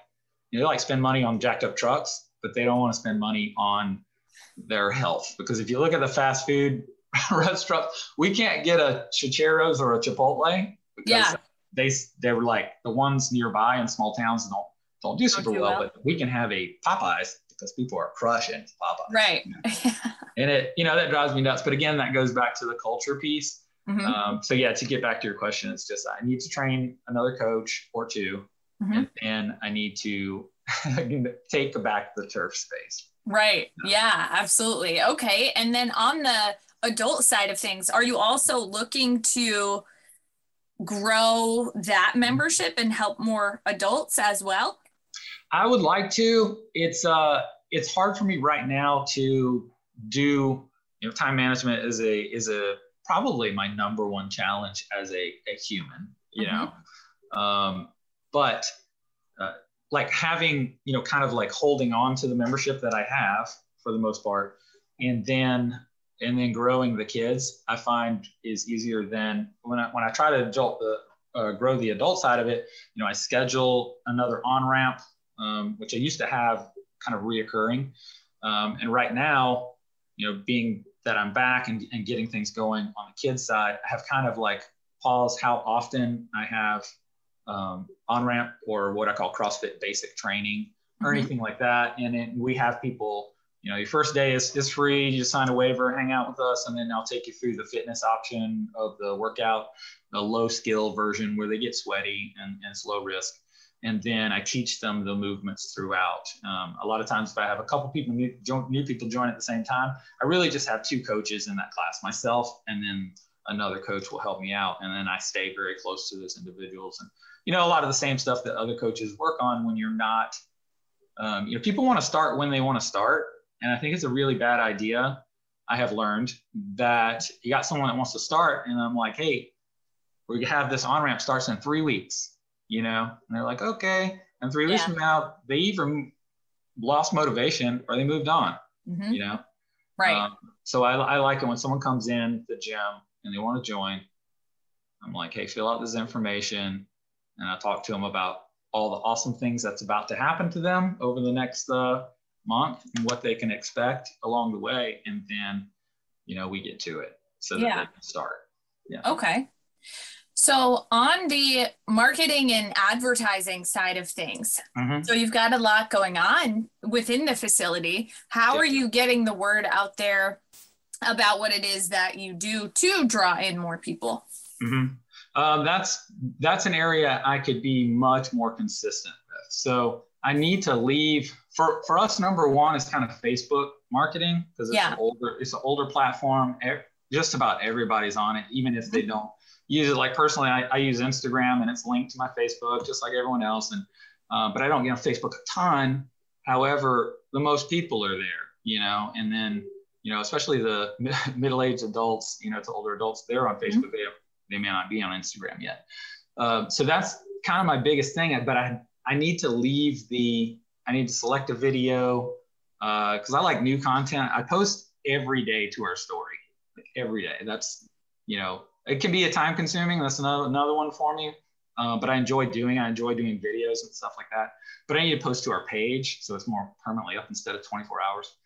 you know, they like spend money on jacked up trucks, but they don't want to spend money on their health because if you look at the fast food restaurants, we can't get a Chicheros or a Chipotle because Yeah. they they were like the ones nearby in small towns don't don't do super do well, well. but we can have a Popeyes because people are crushing Popeyes. Right. And it, you know, that drives me nuts. But again, that goes back to the culture piece. Mhm. Um, so yeah, to get back to your question, it's just I need to train another coach or 2 Mhm. and then I need to take back the turf space. Right. Yeah, absolutely. Okay. And then on the adult side of things, are you also looking to grow that membership and help more adults as well? I would like to. It's uh, it's hard for me right now to do. You know, time management is a is a probably my number one challenge as a, a human. You know, um, but uh, like having you know kind of like holding on to the membership that I have for the most part, and then and then growing the kids, I find is easier than when I when I try to adult the uh, grow the adult side of it. You know, I schedule another on ramp um, which I used to have kind of reoccurring. Um, and right now, you know, being that I'm back and, and getting things going on the kids side, I have kind of like paused how often I have um, on ramp or what I call CrossFit basic training or Mhm. anything like that. And then we have people, you know, your first day is, is free. You just sign a waiver, hang out with us, and then I'll take you through the fitness option of the workout, the low skill version where they get sweaty and, and it's low risk and then I teach them the movements throughout. Um, a lot of times, if I have a couple people new, jo- new people join at the same time, I really just have two coaches in that class, myself and then another coach will help me out, and then I stay very close to those individuals. And you know, a lot of the same stuff that other coaches work on when you're not. Um, you know, people want to start when they want to start, and I think it's a really bad idea. I have learned that you got someone that wants to start, and I'm like, hey, we have this on ramp starts in three weeks you know and they're like okay and three weeks Yeah. from now they either lost motivation or they moved on Mhm. you know Right. Um, so I, I like it when someone comes in the gym and they want to join i'm like hey fill out this information and i talk to them about all the awesome things that's about to happen to them over the next uh, month and what they can expect along the way and then you know we get to it so that Yeah. they can start Yeah. Okay. So on the marketing and advertising side of things, Mhm. so you've got a lot going on within the facility. How Yeah. are you getting the word out there about what it is that you do to draw in more people? hmm Um, that's that's an area I could be much more consistent with. So I need to leave for for us. Number one is kind of Facebook marketing because it's Yeah. an older it's an older platform. Just about everybody's on it, even if they don't use it. Like personally, I, I use Instagram and it's linked to my Facebook just like everyone else. And uh, but I don't get on Facebook a ton. However, the most people are there, you know, and then you know, especially the mi- middle-aged adults, you know, to older adults, they're on Facebook. They have, they may not be on Instagram yet. Uh, so that's kind of my biggest thing. But I I need to leave the I need to select a video because I like new content. I post every day to our story, like every day. That's you know, it can be a time consuming. That's another another one for me. Uh, but I enjoy doing. I enjoy doing videos and stuff like that. But I need to post to our page so it's more permanently up instead of 24 hours.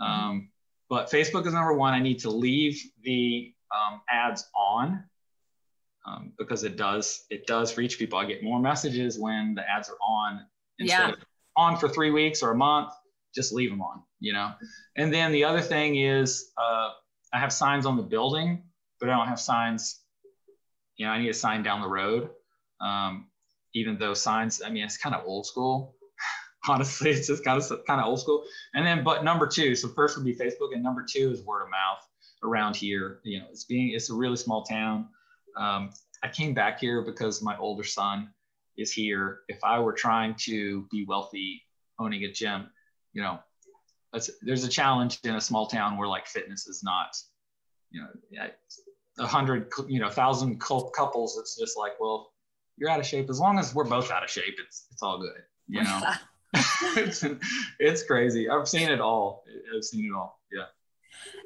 Um, but Facebook is number one. I need to leave the um, ads on um, because it does it does reach people. I get more messages when the ads are on instead Yeah. of on for three weeks or a month. Just leave them on, you know. And then the other thing is uh, I have signs on the building, but I don't have signs. You know, I need a sign down the road. Um, even though signs, I mean, it's kind of old school. Honestly, it's just kind of kind of old school. And then, but number two, so first would be Facebook, and number two is word of mouth around here. You know, it's being it's a really small town. Um, I came back here because my older son is here. If I were trying to be wealthy, owning a gym, you know, there's a challenge in a small town where like fitness is not, you know, a hundred, you know, thousand couples. It's just like, well, you're out of shape. As long as we're both out of shape, it's it's all good. You know, it's it's crazy. I've seen it all. I've seen it all. Yeah.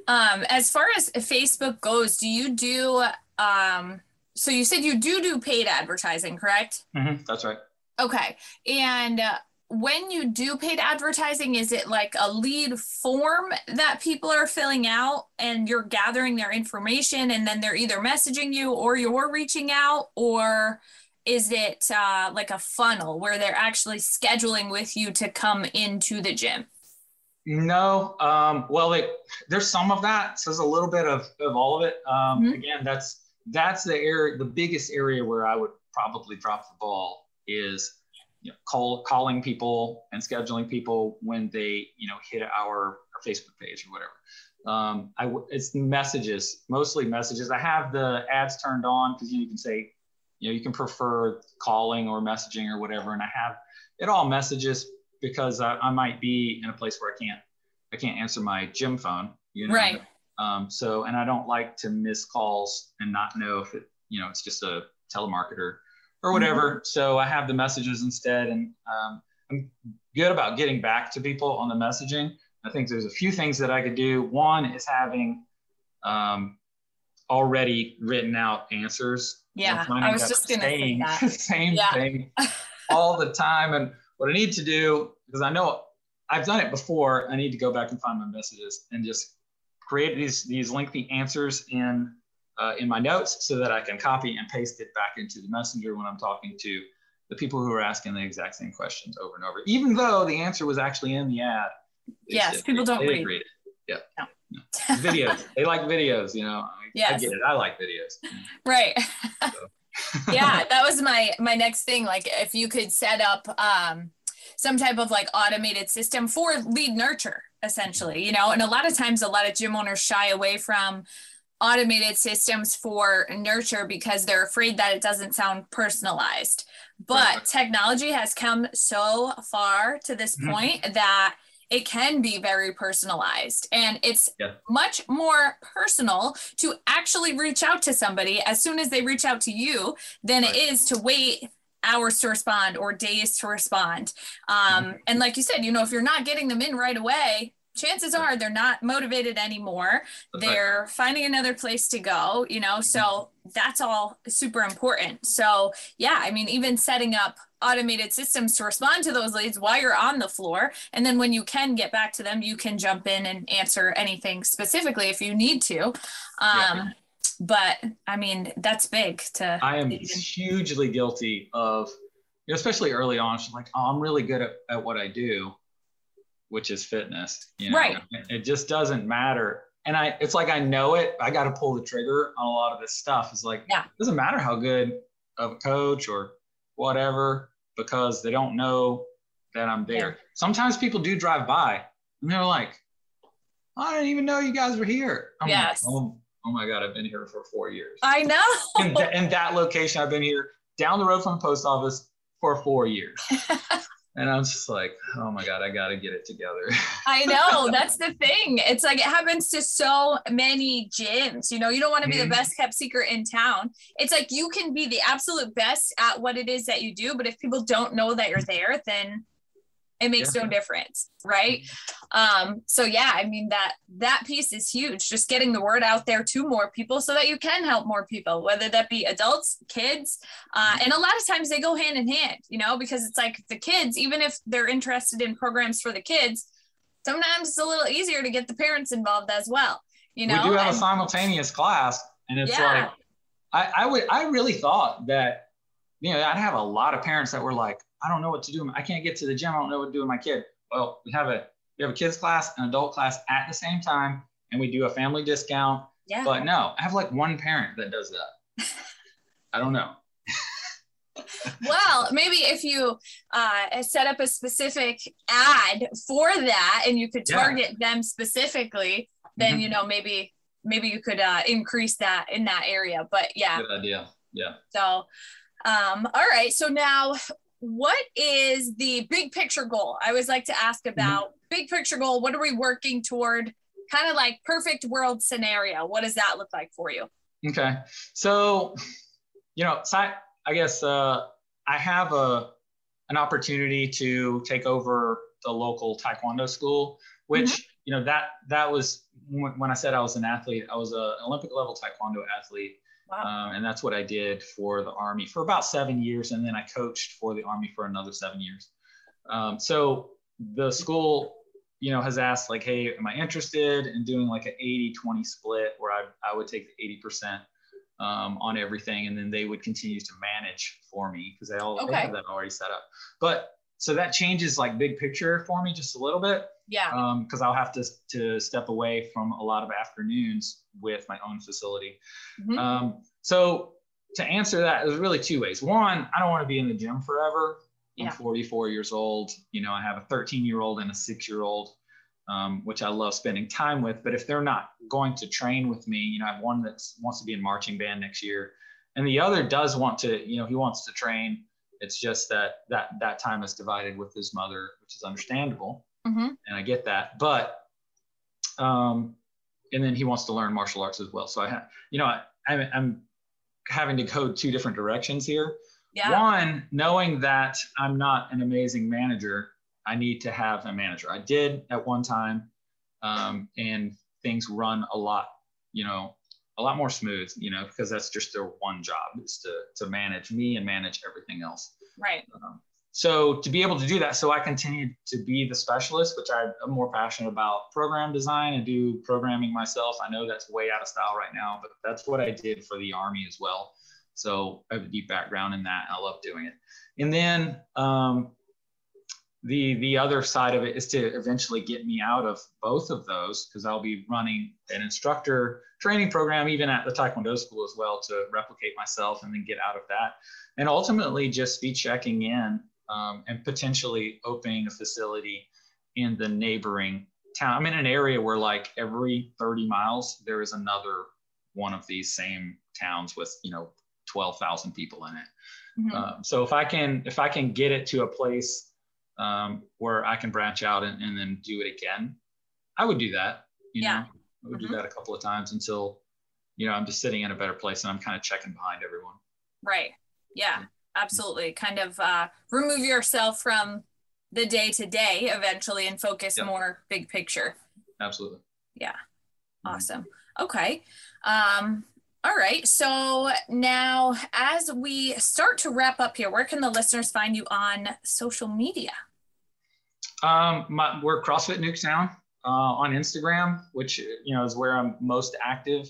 Um, as far as Facebook goes, do you do um so you said you do do paid advertising, correct? Mhm, That's right. Okay. And uh, when you do paid advertising, is it like a lead form that people are filling out and you're gathering their information and then they're either messaging you or you're reaching out? Or is it uh, like a funnel where they're actually scheduling with you to come into the gym? No, um, well, it, there's some of that. So there's a little bit of, of all of it. Um, mm-hmm. Again, that's that's the area, the biggest area where I would probably drop the ball is you know, call, calling people and scheduling people when they you know hit our, our Facebook page or whatever. Um, I, it's messages, mostly messages. I have the ads turned on because you can say, you know, you can prefer calling or messaging or whatever, and I have it all messages because I, I, might be in a place where I can't I can't answer my gym phone. You know? Right. Um, so and I don't like to miss calls and not know if it you know it's just a telemarketer or whatever. Mm-hmm. So I have the messages instead, and um, I'm good about getting back to people on the messaging. I think there's a few things that I could do. One is having um, already written out answers. Yeah, I was just going to say that. same yeah. thing all the time, and what I need to do, because I know I've done it before, I need to go back and find my messages and just create these these lengthy answers in uh, in my notes so that I can copy and paste it back into the messenger when I'm talking to the people who are asking the exact same questions over and over, even though the answer was actually in the ad. Yes, just, people don't read. read. it. Yeah. No. No. videos. they like videos, you know. Yes. I get it. I like videos. Right. So. yeah, that was my my next thing. Like if you could set up um, some type of like automated system for lead nurture, essentially, you know, and a lot of times a lot of gym owners shy away from automated systems for nurture because they're afraid that it doesn't sound personalized. But technology has come so far to this mm-hmm. point that it can be very personalized and it's yeah. much more personal to actually reach out to somebody as soon as they reach out to you than right. it is to wait hours to respond or days to respond um, mm-hmm. and like you said you know if you're not getting them in right away chances are they're not motivated anymore. They're finding another place to go you know so that's all super important. So yeah i mean even setting up automated systems to respond to those leads while you're on the floor and then when you can get back to them you can jump in and answer anything specifically if you need to. Um, yeah. but i mean that's big to i am even... hugely guilty of especially early on she's like oh i'm really good at, at what i do which is fitness. You know? Right. It just doesn't matter. And I, it's like I know it. I got to pull the trigger on a lot of this stuff. It's like, yeah, it doesn't matter how good of a coach or whatever, because they don't know that I'm there. Yeah. Sometimes people do drive by and they're like, I didn't even know you guys were here. I'm yes. Like, oh, oh, my God, I've been here for four years. I know. in, th- in that location, I've been here down the road from the post office for four years. and I'm just like, oh my God, I got to get it together. I know. That's the thing. It's like it happens to so many gyms. You know, you don't want to be mm-hmm. the best kept secret in town. It's like you can be the absolute best at what it is that you do, but if people don't know that you're there, then it makes yeah. no difference right um so yeah i mean that that piece is huge just getting the word out there to more people so that you can help more people whether that be adults kids uh, and a lot of times they go hand in hand you know because it's like the kids even if they're interested in programs for the kids sometimes it's a little easier to get the parents involved as well you know we do have and, a simultaneous class and it's yeah. like I, I would i really thought that you know i'd have a lot of parents that were like I don't know what to do. I can't get to the gym. I don't know what to do with my kid. Well, we have a we have a kids class and adult class at the same time, and we do a family discount. Yeah. But no, I have like one parent that does that. I don't know. well, maybe if you uh, set up a specific ad for that and you could target yeah. them specifically, then mm-hmm. you know maybe maybe you could uh, increase that in that area. But yeah, good idea. Yeah. So, um, all right. So now what is the big picture goal? I always like to ask mm-hmm. about mm-hmm. big picture goal. What are we working toward? Kind of like perfect world scenario. What does that look like for you? Okay. So, you know, so I, I guess uh, I have a an opportunity to take over the local taekwondo school, which mm-hmm. you know that that was when I said I was an athlete. I was an Olympic level taekwondo athlete Wow. Um, and that's what I did for the Army for about seven years. And then I coached for the Army for another seven years. Um, so the school, you know, has asked like, hey, am I interested in doing like an 80 20 split where I, I would take the 80% um, on everything and then they would continue to manage for me because they all they have that already set up. But so that changes like big picture for me just a little bit Yeah. because I'll have to to step away from a lot of afternoons with my own facility. Mhm. Um, so to answer that, there's really two ways. One, I don't want to be in the gym forever. I'm Yeah. 44 years old. You know, I have a 13 year old and a six year old, um, which I love spending time with. But if they're not going to train with me, you know, I have one that wants to be in marching band next year, and the other does want to, you know, he wants to train. It's just that that that time is divided with his mother, which is understandable hmm and I get that. But um, and then he wants to learn martial arts as well. So I have, you know, I, I'm, I'm having to go two different directions here. Yeah. One, knowing that I'm not an amazing manager, I need to have a manager. I did at one time, um, and things run a lot, you know, a lot more smooth, you know, because that's just their one job is to to manage me and manage everything else. Right. Um, so to be able to do that, so I continue to be the specialist, which I- I'm more passionate about program design and do programming myself. I know that's way out of style right now, but that's what I did for the Army as well. So I have a deep background in that. I love doing it. And then um, the the other side of it is to eventually get me out of both of those because I'll be running an instructor training program even at the Taekwondo school as well to replicate myself and then get out of that and ultimately just be checking in um, and potentially opening a facility in the neighboring town. I'm in an area where like every 30 miles there is another one of these same towns with you know 12,000 people in it. Mhm. Um, so if I can if I can get it to a place um, where I can branch out and, and then do it again, I would do that. You Yeah. know, I would Mhm. do that a couple of times until you know I'm just sitting in a better place and I'm kind of checking behind everyone. Right. Yeah. Absolutely. Kind of uh, remove yourself from the day to day eventually and focus Yep. more big picture. Absolutely. Yeah. Awesome. Okay. Um, all right. So now, as we start to wrap up here, where can the listeners find you on social media? Um, my, we're CrossFit Nuketown uh, on Instagram, which you know is where I'm most active.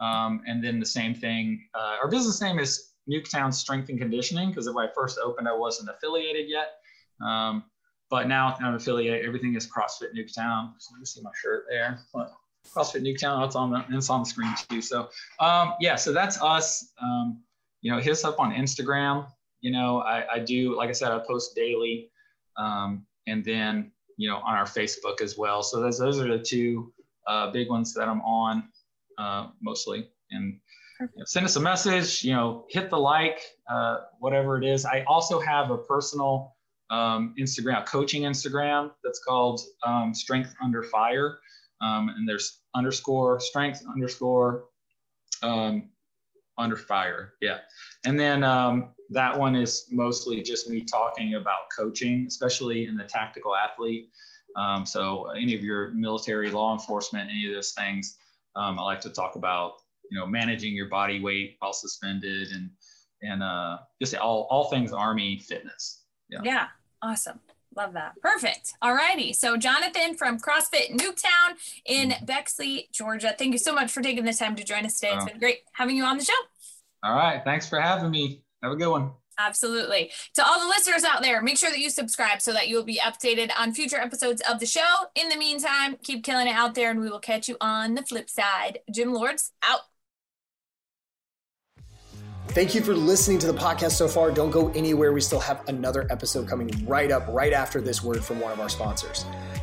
Um, and then the same thing. Uh, our business name is Nuketown Strength and Conditioning because when I first opened, I wasn't affiliated yet. Um, but now I'm affiliated. Everything is CrossFit Nuketown. So you see my shirt there. CrossFit Nuketown. It's on the it's on the screen too. So um, yeah, so that's us. Um, you know, hit us up on Instagram. You know, I, I do like I said, I post daily. Um, and then you know on our Facebook as well. So those those are the two uh, big ones that I'm on uh, mostly. And know, send us a message. You know, hit the like, uh, whatever it is. I also have a personal um, Instagram, coaching Instagram that's called um, Strength Under Fire, um, and there's underscore Strength underscore um, Under Fire. Yeah, and then um, that one is mostly just me talking about coaching, especially in the tactical athlete. Um, so any of your military, law enforcement, any of those things, I like to talk about, you know, managing your body weight while suspended and and uh, just all all things Army fitness. Yeah. Yeah. Awesome. Love that. Perfect. All righty. So, Johnathon from CrossFit Nuketown in Mm-hmm. Baxley, Georgia. Thank you so much for taking the time to join us today. It's been great having you on the show. All right, thanks for having me. Have a good one. Absolutely. To all the listeners out there, make sure that you subscribe so that you'll be updated on future episodes of the show. In the meantime, keep killing it out there, and we will catch you on the flip side. Gym Lords out. Thank you for listening to the podcast so far. Don't go anywhere. We still have another episode coming right up, right after this word from one of our sponsors.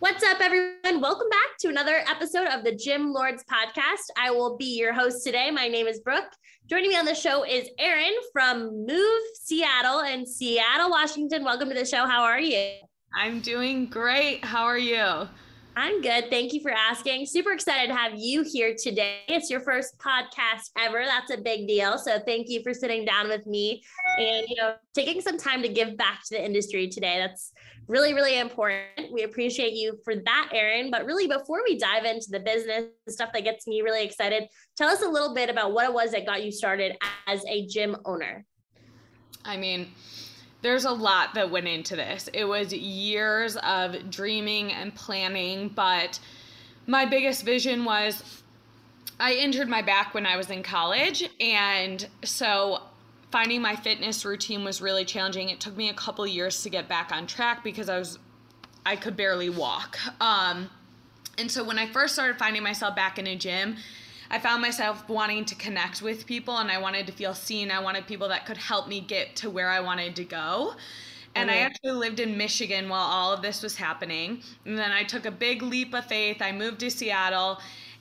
What's up, everyone? Welcome back to another episode of the Gym Lords podcast. I will be your host today. My name is Brooke. Joining me on the show is Erin from Move Seattle in Seattle, Washington. Welcome to the show. How are you? I'm doing great. How are you? I'm good. Thank you for asking. Super excited to have you here today. It's your first podcast ever. That's a big deal. So thank you for sitting down with me and you know taking some time to give back to the industry today. That's really really important. We appreciate you for that, Erin. But really before we dive into the business stuff that gets me really excited, tell us a little bit about what it was that got you started as a gym owner. I mean, there's a lot that went into this. It was years of dreaming and planning, but my biggest vision was I injured my back when I was in college. And so finding my fitness routine was really challenging. It took me a couple years to get back on track because I was I could barely walk. Um, and so when I first started finding myself back in a gym, I found myself wanting to connect with people and I wanted to feel seen. I wanted people that could help me get to where I wanted to go. And I actually lived in Michigan while all of this was happening. And then I took a big leap of faith. I moved to Seattle.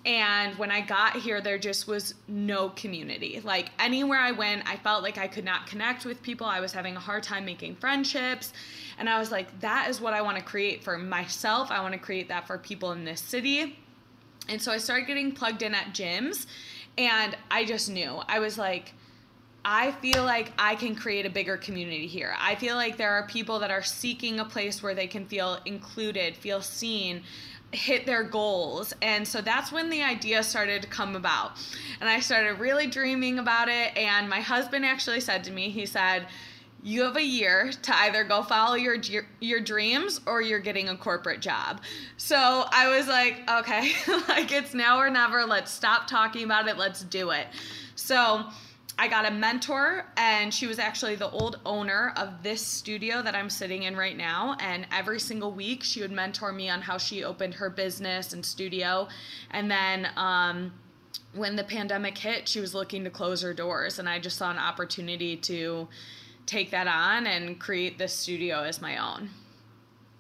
And when I got here, there just was no community. Like anywhere I went, I felt like I could not connect with people. I was having a hard time making friendships. And I was like, that is what I want to create for myself. I want to create that for people in this city. And so I started getting plugged in at gyms and I just knew. I was like, I feel like I can create a bigger community here. I feel like there are people that are seeking a place where they can feel included, feel seen, hit their goals. And so that's when the idea started to come about. And I started really dreaming about it. And my husband actually said to me, he said, you have a year to either go follow your your dreams or you're getting a corporate job. So I was like, okay, like it's now or never. Let's stop talking about it. Let's do it. So I got a mentor, and she was actually the old owner of this studio that I'm sitting in right now. And every single week, she would mentor me on how she opened her business and studio. And then, um, when the pandemic hit, she was looking to close her doors, and I just saw an opportunity to take that on and create this studio as my own.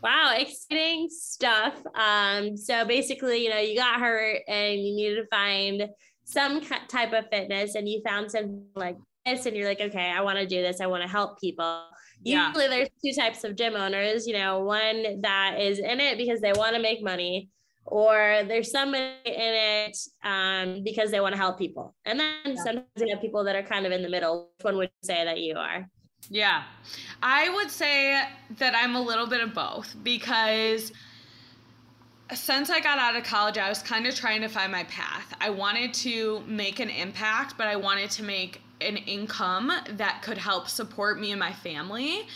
Wow, exciting stuff. Um, so basically, you know, you got hurt and you needed to find some type of fitness, and you found something like this, and you're like, okay, I want to do this. I want to help people. Usually, there's two types of gym owners. You know, one that is in it because they want to make money, or there's somebody in it um, because they want to help people. And then yeah. sometimes you have people that are kind of in the middle. Which one would say that you are? Yeah. I would say that I'm a little bit of both because since I got out of college, I was kind of trying to find my path. I wanted to make an impact, but I wanted to make an income that could help support me and my family.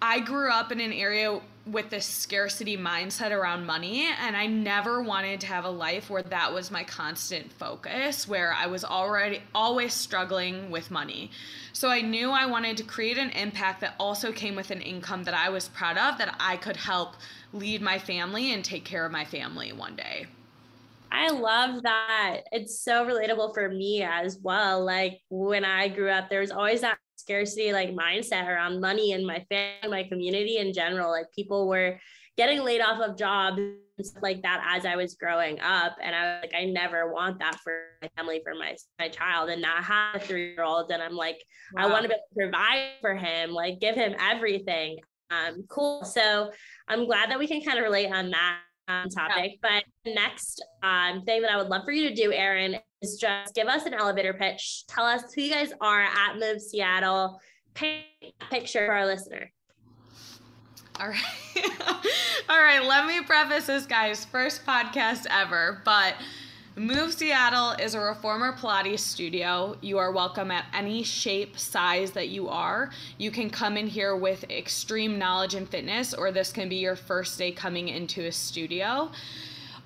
I grew up in an area with this scarcity mindset around money and I never wanted to have a life where that was my constant focus where I was already always struggling with money. So I knew I wanted to create an impact that also came with an income that I was proud of that I could help lead my family and take care of my family one day. I love that. It's so relatable for me as well. Like when I grew up, there was always that scarcity like mindset around money in my family, my community in general. Like people were getting laid off of jobs and stuff like that as I was growing up. And I was like, I never want that for my family, for my my child. And now I have a three year old, and I'm like, wow. I want to be able to provide for him, like give him everything. Um, cool. So I'm glad that we can kind of relate on that um, topic. Yeah. But the next um, thing that I would love for you to do, Erin, is just give us an elevator pitch. Tell us who you guys are at Moov Seattle. Paint a picture for our listener. All right. All right. Let me preface this, guys. First podcast ever, but Moov Seattle is a reformer Pilates studio. You are welcome at any shape, size that you are. You can come in here with extreme knowledge and fitness, or this can be your first day coming into a studio.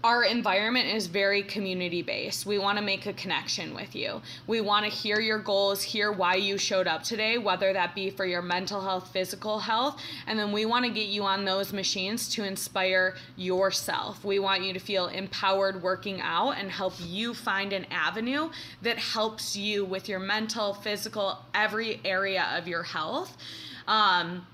Our environment is very community based. We want to make a connection with you. We want to hear your goals, hear why you showed up today, whether that be for your mental health, physical health, and then we want to get you on those machines to inspire yourself. We want you to feel empowered working out and help you find an avenue that helps you with your mental, physical, every area of your health. Um,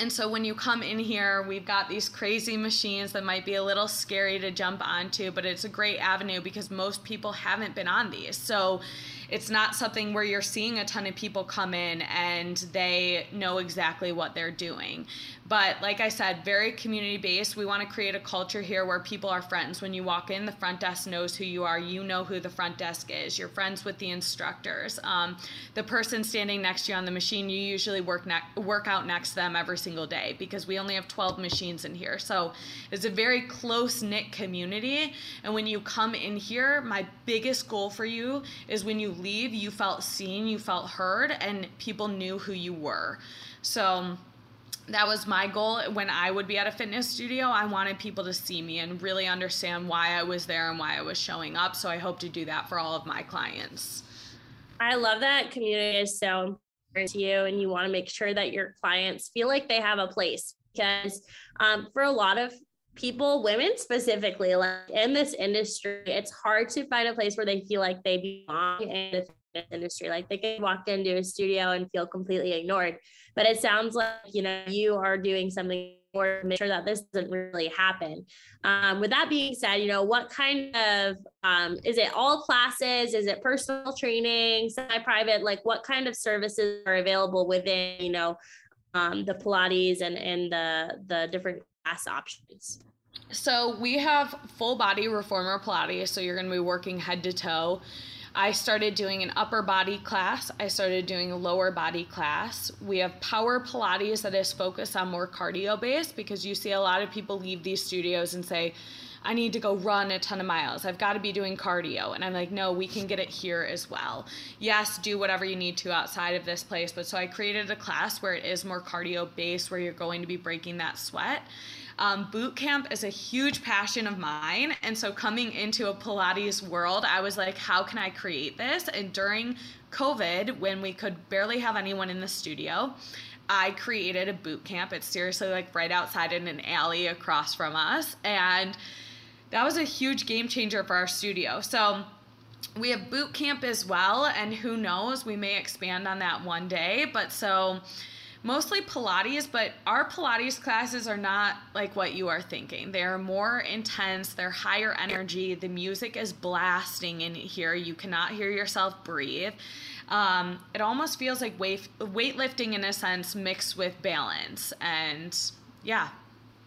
and so when you come in here, we've got these crazy machines that might be a little scary to jump onto, but it's a great avenue because most people haven't been on these. So it's not something where you're seeing a ton of people come in and they know exactly what they're doing. But like I said, very community based. We want to create a culture here where people are friends. When you walk in, the front desk knows who you are. You know who the front desk is. You're friends with the instructors. Um, the person standing next to you on the machine, you usually work ne- work out next to them every single day because we only have 12 machines in here. So it's a very close knit community. And when you come in here, my biggest goal for you is when you leave, you felt seen, you felt heard, and people knew who you were. So that was my goal when I would be at a fitness studio. I wanted people to see me and really understand why I was there and why I was showing up. So I hope to do that for all of my clients. I love that community is so important to you, and you want to make sure that your clients feel like they have a place because um, for a lot of people, women specifically, like in this industry, it's hard to find a place where they feel like they belong in the industry. Like they can walk into a studio and feel completely ignored. But it sounds like, you know, you are doing something more to make sure that this doesn't really happen. Um, with that being said, you know, what kind of, um, is it all classes? Is it personal training, semi-private? Like what kind of services are available within, you know, um, the Pilates and, and the, the different class options? So we have full body reformer Pilates. So you're going to be working head to toe. I started doing an upper body class. I started doing a lower body class. We have power Pilates that is focused on more cardio based because you see a lot of people leave these studios and say, I need to go run a ton of miles. I've got to be doing cardio. And I'm like, no, we can get it here as well. Yes, do whatever you need to outside of this place. But so I created a class where it is more cardio based, where you're going to be breaking that sweat. Um, boot camp is a huge passion of mine. And so coming into a Pilates world, I was like, how can I create this? And during COVID, when we could barely have anyone in the studio, I created a boot camp. It's seriously like right outside in an alley across from us. And that was a huge game changer for our studio. So we have boot camp as well. And who knows, we may expand on that one day. But so mostly Pilates, but our Pilates classes are not like what you are thinking. They're more intense, they're higher energy. The music is blasting in here. You cannot hear yourself breathe. Um, it almost feels like weight, weightlifting in a sense mixed with balance. And yeah.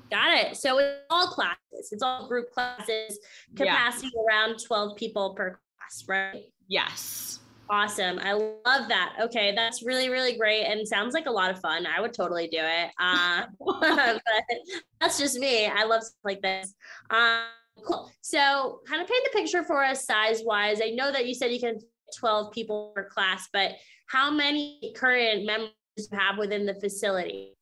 Got it. So it's all classes, it's all group classes, capacity yeah. around 12 people per class, right? Yes. Awesome. I love that. Okay, that's really, really great and sounds like a lot of fun. I would totally do it. Uh, but that's just me. I love stuff like this. Um, cool. So, kind of paint the picture for us size wise. I know that you said you can 12 people per class, but how many current members you have within the facility?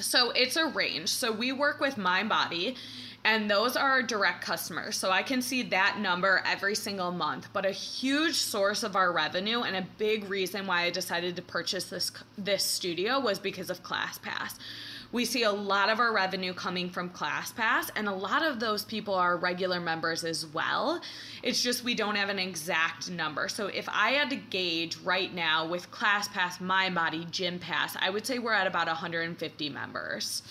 So, it's a range. So, we work with MindBody and those are our direct customers. So I can see that number every single month. But a huge source of our revenue and a big reason why I decided to purchase this this studio was because of ClassPass. We see a lot of our revenue coming from ClassPass, and a lot of those people are regular members as well. It's just we don't have an exact number. So if I had to gauge right now with ClassPass, MindBody, GymPass, I would say we're at about 150 members.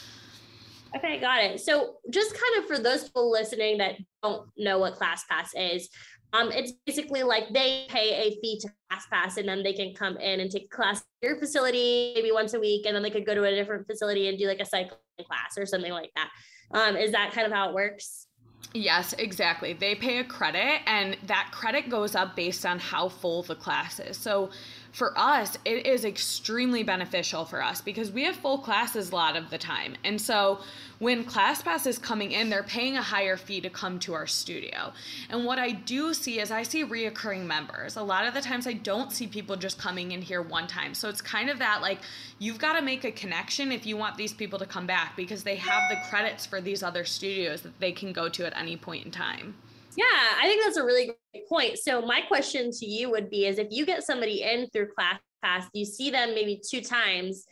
Okay, got it. So just kind of for those people listening that don't know what ClassPass is, um, it's basically like they pay a fee to ClassPass and then they can come in and take class at your facility maybe once a week, and then they could go to a different facility and do like a cycling class or something like that. Um, is that kind of how it works? Yes, exactly. They pay a credit, and that credit goes up based on how full the class is. So for us, it is extremely beneficial for us because we have full classes a lot of the time. And so when ClassPass is coming in, they're paying a higher fee to come to our studio. And what I do see is I see reoccurring members. A lot of the times I don't see people just coming in here one time. So it's kind of that like you've got to make a connection if you want these people to come back because they have the credits for these other studios that they can go to at any point in time. Yeah, I think that's a really great point. So my question to you would be is if you get somebody in through class pass, you see them maybe two times,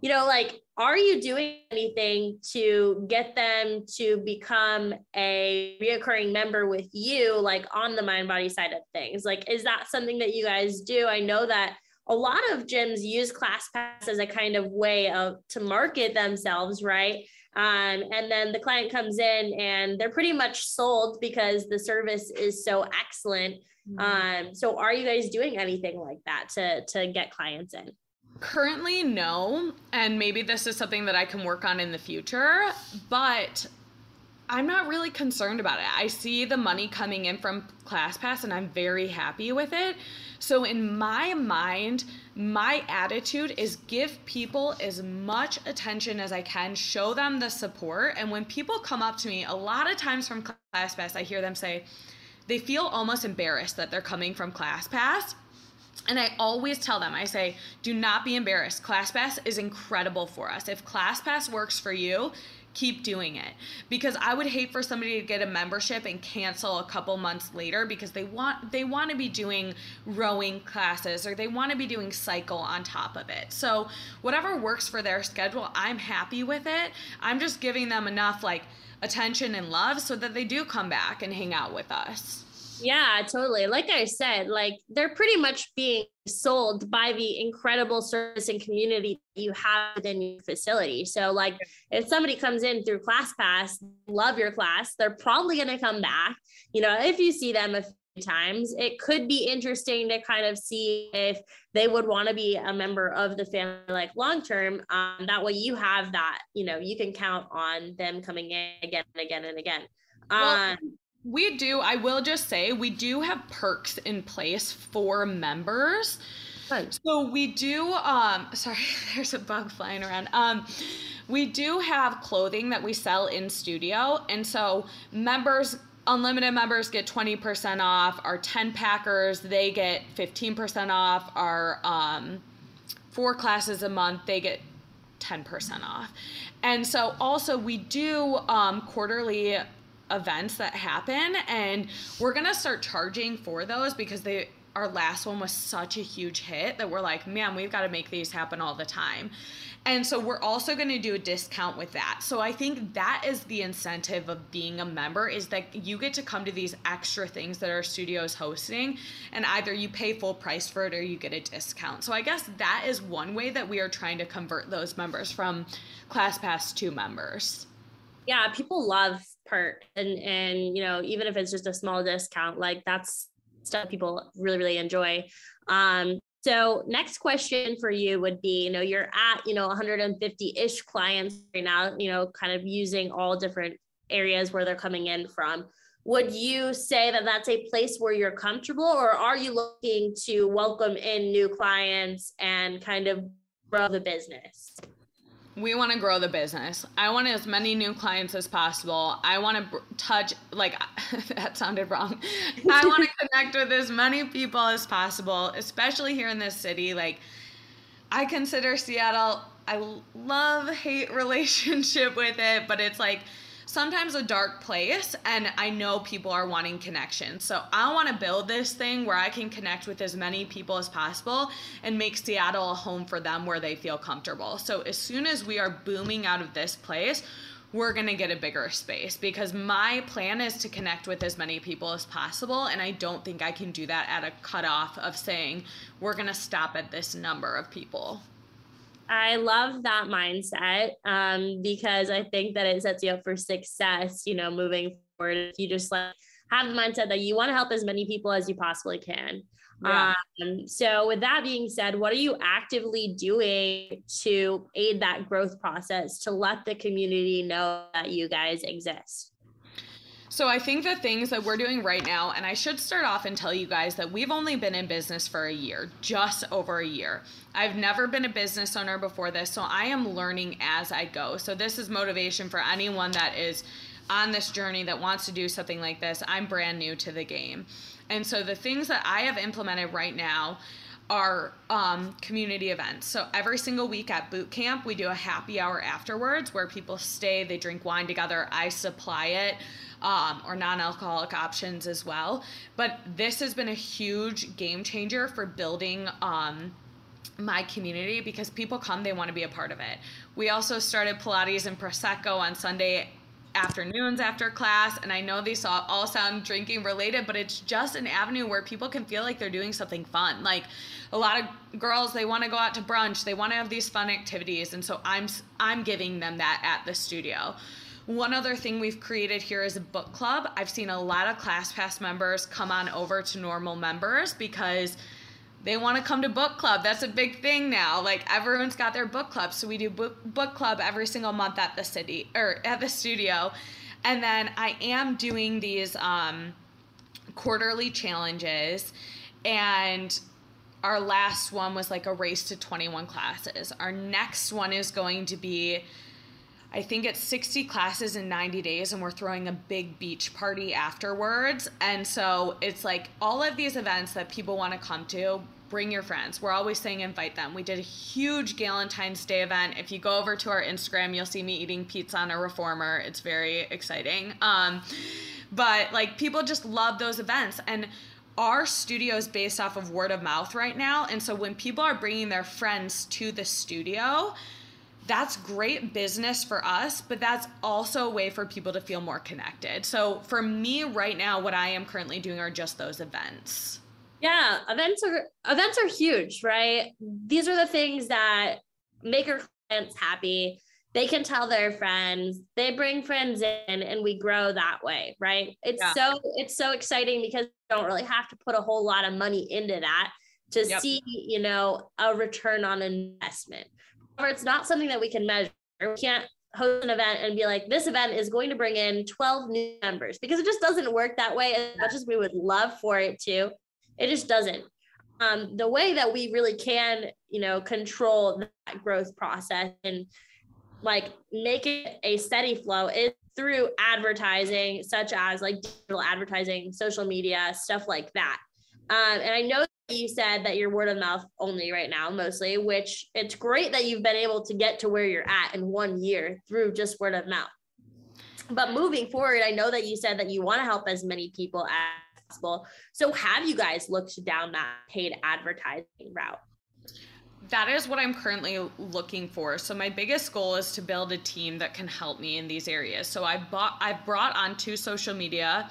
you know, like are you doing anything to get them to become a reoccurring member with you, like on the MindBody side of things? Like, is that something that you guys do? I know that a lot of gyms use ClassPass as a kind of way of to market themselves, right? Um, and then the client comes in and they're pretty much sold because the service is so excellent. Mm-hmm. Um, so are you guys doing anything like that to to get clients in? Currently, no. And maybe this is something that I can work on in the future, but I'm not really concerned about it. I see the money coming in from ClassPass and I'm very happy with it. So, in my mind, my attitude is give people as much attention as I can, show them the support. And when people come up to me, a lot of times from ClassPass, I hear them say they feel almost embarrassed that they're coming from ClassPass. And I always tell them, I say, do not be embarrassed. ClassPass is incredible for us. If ClassPass works for you, keep doing it. Because i would hate for somebody to get a membership and cancel a couple months later because they want they want to be doing rowing classes or they want to be doing cycle on top of it. So whatever works for their schedule i'm happy with it. I'm just giving them enough like attention and love so that they do come back and hang out with us yeah, totally. Like I said, like they're pretty much being sold by the incredible service and community you have within your facility. So, like, if somebody comes in through ClassPass, love your class, they're probably going to come back. You know, if you see them a few times, it could be interesting to kind of see if they would want to be a member of the family, like long term. Um, that way, you have that. You know, you can count on them coming in again and again and again. Well, um, we do. I will just say we do have perks in place for members. Right. So we do um sorry, there's a bug flying around. Um we do have clothing that we sell in studio and so members unlimited members get 20% off. Our 10 packers, they get 15% off. Our um four classes a month, they get 10% off. And so also we do um quarterly events that happen and we're going to start charging for those because they our last one was such a huge hit that we're like, man, we've got to make these happen all the time. And so we're also going to do a discount with that. So I think that is the incentive of being a member is that you get to come to these extra things that our studio is hosting and either you pay full price for it or you get a discount. So I guess that is one way that we are trying to convert those members from ClassPass to members. Yeah, people love part. And and you know even if it's just a small discount like that's stuff people really really enjoy. Um so next question for you would be you know you're at you know 150-ish clients right now you know kind of using all different areas where they're coming in from. Would you say that that's a place where you're comfortable or are you looking to welcome in new clients and kind of grow the business we want to grow the business. I want as many new clients as possible. I want to b- touch, like, that sounded wrong. I want to connect with as many people as possible, especially here in this city. Like, I consider Seattle, I love hate relationship with it, but it's like, sometimes a dark place and I know people are wanting connection. So I want to build this thing where I can connect with as many people as possible and make Seattle a home for them where they feel comfortable. So as soon as we are booming out of this place, we're going to get a bigger space because my plan is to connect with as many people as possible. And I don't think I can do that at a cutoff of saying we're going to stop at this number of people. I love that mindset um, because I think that it sets you up for success, you know, moving forward. If you just like have the mindset that you want to help as many people as you possibly can. Yeah. Um, so, with that being said, what are you actively doing to aid that growth process to let the community know that you guys exist? So I think the things that we're doing right now, and I should start off and tell you guys that we've only been in business for a year, just over a year. I've never been a business owner before this, so I am learning as I go. So this is motivation for anyone that is on this journey that wants to do something like this. I'm brand new to the game. And so the things that I have implemented right now are um, community events. So every single week at boot camp, we do a happy hour afterwards where people stay, they drink wine together. I supply it um, or non alcoholic options as well. But this has been a huge game changer for building. Um, my community because people come they want to be a part of it we also started pilates and prosecco on sunday afternoons after class and i know these all sound drinking related but it's just an avenue where people can feel like they're doing something fun like a lot of girls they want to go out to brunch they want to have these fun activities and so i'm i'm giving them that at the studio one other thing we've created here is a book club. I've seen a lot of ClassPass members come on over to normal members because they want to come to book club. That's a big thing now. Like everyone's got their book club. So we do book book club every single month at the city or at the studio. And then I am doing these um, quarterly challenges and our last one was like a race to 21 classes. Our next one is going to be I think it's 60 classes in 90 days, and we're throwing a big beach party afterwards. And so it's like all of these events that people want to come to, bring your friends. We're always saying invite them. We did a huge Galentine's Day event. If you go over to our Instagram, you'll see me eating pizza on a reformer. It's very exciting. Um, but like people just love those events. And our studio is based off of word of mouth right now. And so when people are bringing their friends to the studio, that's great business for us, but that's also a way for people to feel more connected. So for me right now, what I am currently doing are just those events. Yeah, events are events are huge, right? These are the things that make our clients happy. They can tell their friends, they bring friends in and we grow that way, right? It's yeah. so it's so exciting because you don't really have to put a whole lot of money into that to yep. see, you know, a return on investment However, it's not something that we can measure. We can't host an event and be like, this event is going to bring in 12 new members because it just doesn't work that way as much as we would love for it to. It just doesn't. Um, the way that we really can, you know, control that growth process and like make it a steady flow is through advertising, such as like digital advertising, social media, stuff like that. Um, and I know you said that you're word of mouth only right now, mostly, which it's great that you've been able to get to where you're at in one year through just word of mouth. But moving forward, I know that you said that you want to help as many people as possible. So have you guys looked down that paid advertising route? that is what I'm currently looking for. So my biggest goal is to build a team that can help me in these areas. So I bought I've brought on two social media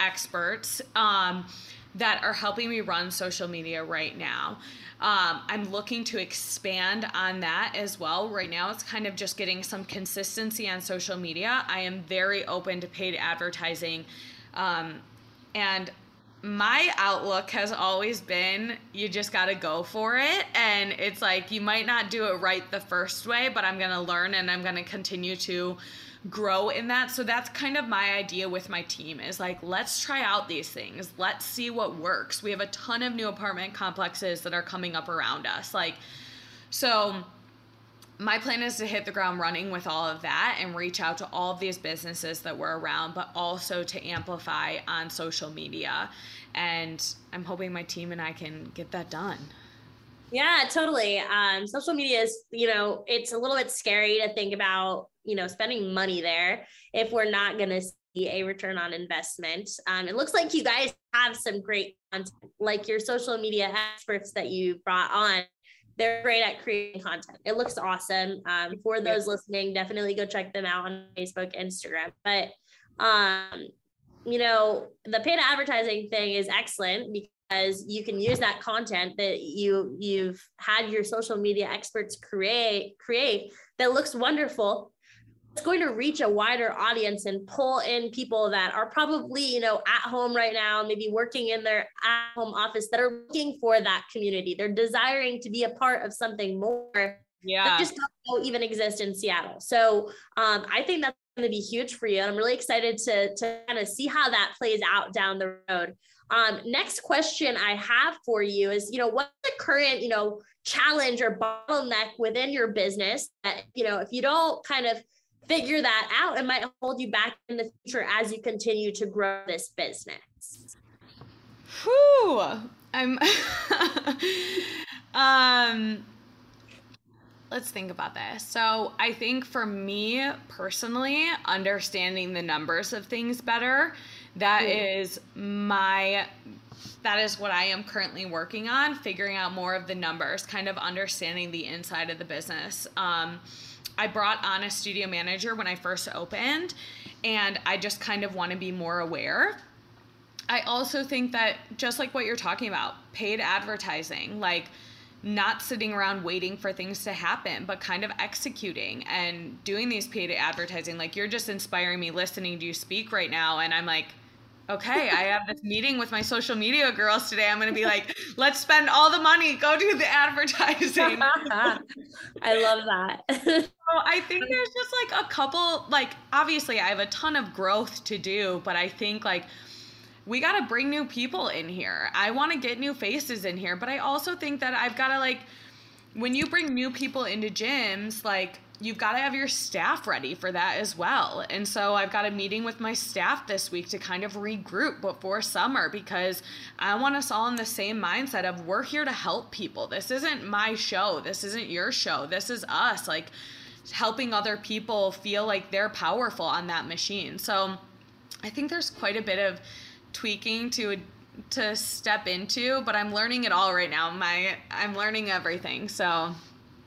experts. Um, that are helping me run social media right now. Um, I'm looking to expand on that as well. Right now, it's kind of just getting some consistency on social media. I am very open to paid advertising. Um, and my outlook has always been you just got to go for it. And it's like you might not do it right the first way, but I'm going to learn and I'm going to continue to grow in that. So that's kind of my idea with my team is like, let's try out these things. Let's see what works. We have a ton of new apartment complexes that are coming up around us. Like, so my plan is to hit the ground running with all of that and reach out to all of these businesses that we're around, but also to amplify on social media. And I'm hoping my team and I can get that done. Yeah, totally. Um, social media is, you know, it's a little bit scary to think about, you know, spending money there if we're not going to see a return on investment. Um, it looks like you guys have some great content, like your social media experts that you brought on. They're great at creating content. It looks awesome. Um, for those listening, definitely go check them out on Facebook, Instagram. But um, you know, the paid advertising thing is excellent because because you can use that content that you you've had your social media experts create create that looks wonderful it's going to reach a wider audience and pull in people that are probably you know at home right now maybe working in their at home office that are looking for that community they're desiring to be a part of something more yeah that just don't even exist in seattle so um, i think that's going to be huge for you. And I'm really excited to, to kind of see how that plays out down the road. Um, next question I have for you is, you know, what's the current, you know, challenge or bottleneck within your business that, you know, if you don't kind of figure that out, it might hold you back in the future as you continue to grow this business. Whew. I'm um let's think about this. So, I think for me personally, understanding the numbers of things better, that mm. is my that is what I am currently working on, figuring out more of the numbers, kind of understanding the inside of the business. Um, I brought on a studio manager when I first opened, and I just kind of want to be more aware. I also think that just like what you're talking about, paid advertising, like not sitting around waiting for things to happen, but kind of executing and doing these paid advertising. Like you're just inspiring me listening to you speak right now. And I'm like, okay, I have this meeting with my social media girls today. I'm going to be like, let's spend all the money, go do the advertising. I love that. so I think there's just like a couple, like, obviously, I have a ton of growth to do, but I think like, we got to bring new people in here. I want to get new faces in here, but I also think that I've got to like when you bring new people into gyms, like you've got to have your staff ready for that as well. And so I've got a meeting with my staff this week to kind of regroup before summer because I want us all in the same mindset of we're here to help people. This isn't my show. This isn't your show. This is us like helping other people feel like they're powerful on that machine. So I think there's quite a bit of tweaking to to step into, but I'm learning it all right now. My I'm learning everything. So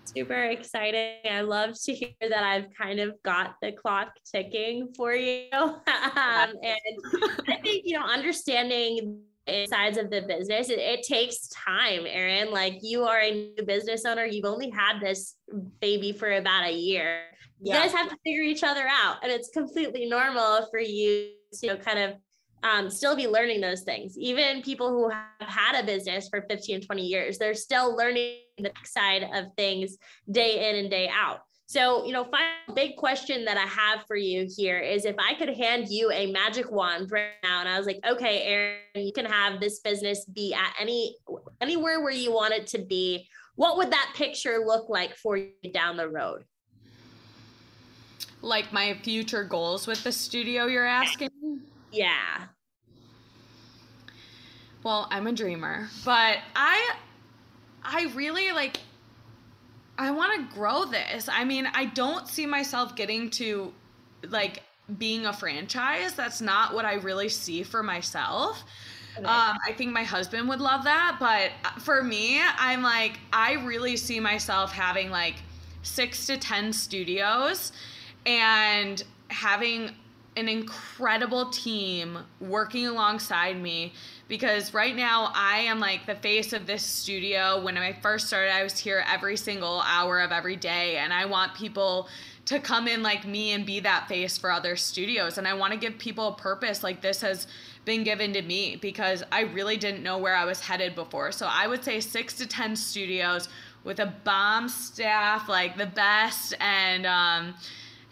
super exciting. I love to hear that I've kind of got the clock ticking for you. um, and I think, you know, understanding the sides of the business, it, it, takes time, Erin. Like you are a new business owner, you've only had this baby for about a year. You guys have to figure each other out. And it's completely normal for you to you know, kind of um, still be learning those things. Even people who have had a business for 15, 20 years, they're still learning the side of things day in and day out. So, you know, final big question that I have for you here is if I could hand you a magic wand right now and I was like, okay, Erin, you can have this business be at any anywhere where you want it to be, what would that picture look like for you down the road? Like my future goals with the studio you're asking? Yeah. Well, I'm a dreamer, but I I really like I want to grow this. I mean, I don't see myself getting to like being a franchise. That's not what I really see for myself. Okay. Um, I think my husband would love that, but for me, I'm like, I really see myself having like six to 10 studios and having an incredible team working alongside me because right now I am like the face of this studio. When I first started, I was here every single hour of every day, and I want people to come in like me and be that face for other studios. And I want to give people a purpose like this has been given to me because I really didn't know where I was headed before. So I would say six to 10 studios with a bomb staff, like the best, and, um,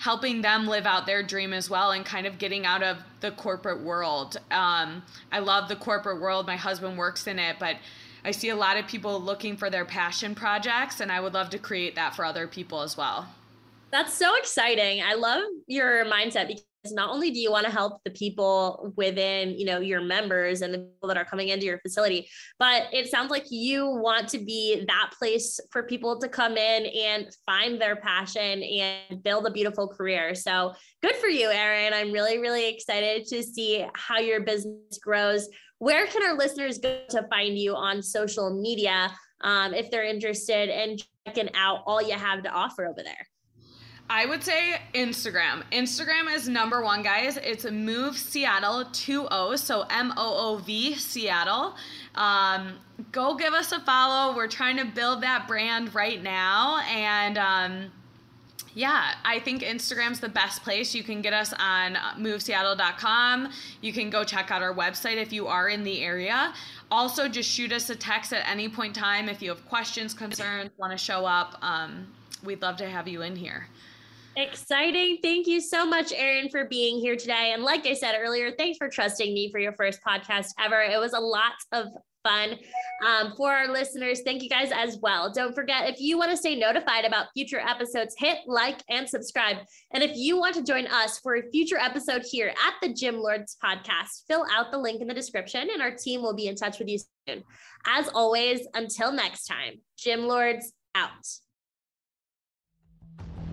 helping them live out their dream as well and kind of getting out of the corporate world. Um, I love the corporate world. My husband works in it, but I see a lot of people looking for their passion projects, and I would love to create that for other people as well. That's so exciting. I love your mindset not only do you want to help the people within you know your members and the people that are coming into your facility but it sounds like you want to be that place for people to come in and find their passion and build a beautiful career. So good for you Erin i'm really really excited to see how your business grows. Where can our listeners go to find you on social media um, if they're interested in checking out all you have to offer over there I would say Instagram. Instagram is number one, guys. It's Moov Seattle 20, so M O O V Seattle. Um, go give us a follow. We're trying to build that brand right now. And um, yeah, I think Instagram's the best place. You can get us on moovseattle.com. You can go check out our website if you are in the area. Also, just shoot us a text at any point in time if you have questions, concerns, want to show up. Um, we'd love to have you in here. Exciting. Thank you so much, Erin, for being here today. And like I said earlier, thanks for trusting me for your first podcast ever. It was a lot of fun um, for our listeners. Thank you guys as well. Don't forget, if you want to stay notified about future episodes, hit like and subscribe. And if you want to join us for a future episode here at the Gym Lords podcast, fill out the link in the description and our team will be in touch with you soon. As always, until next time, Gym Lords out.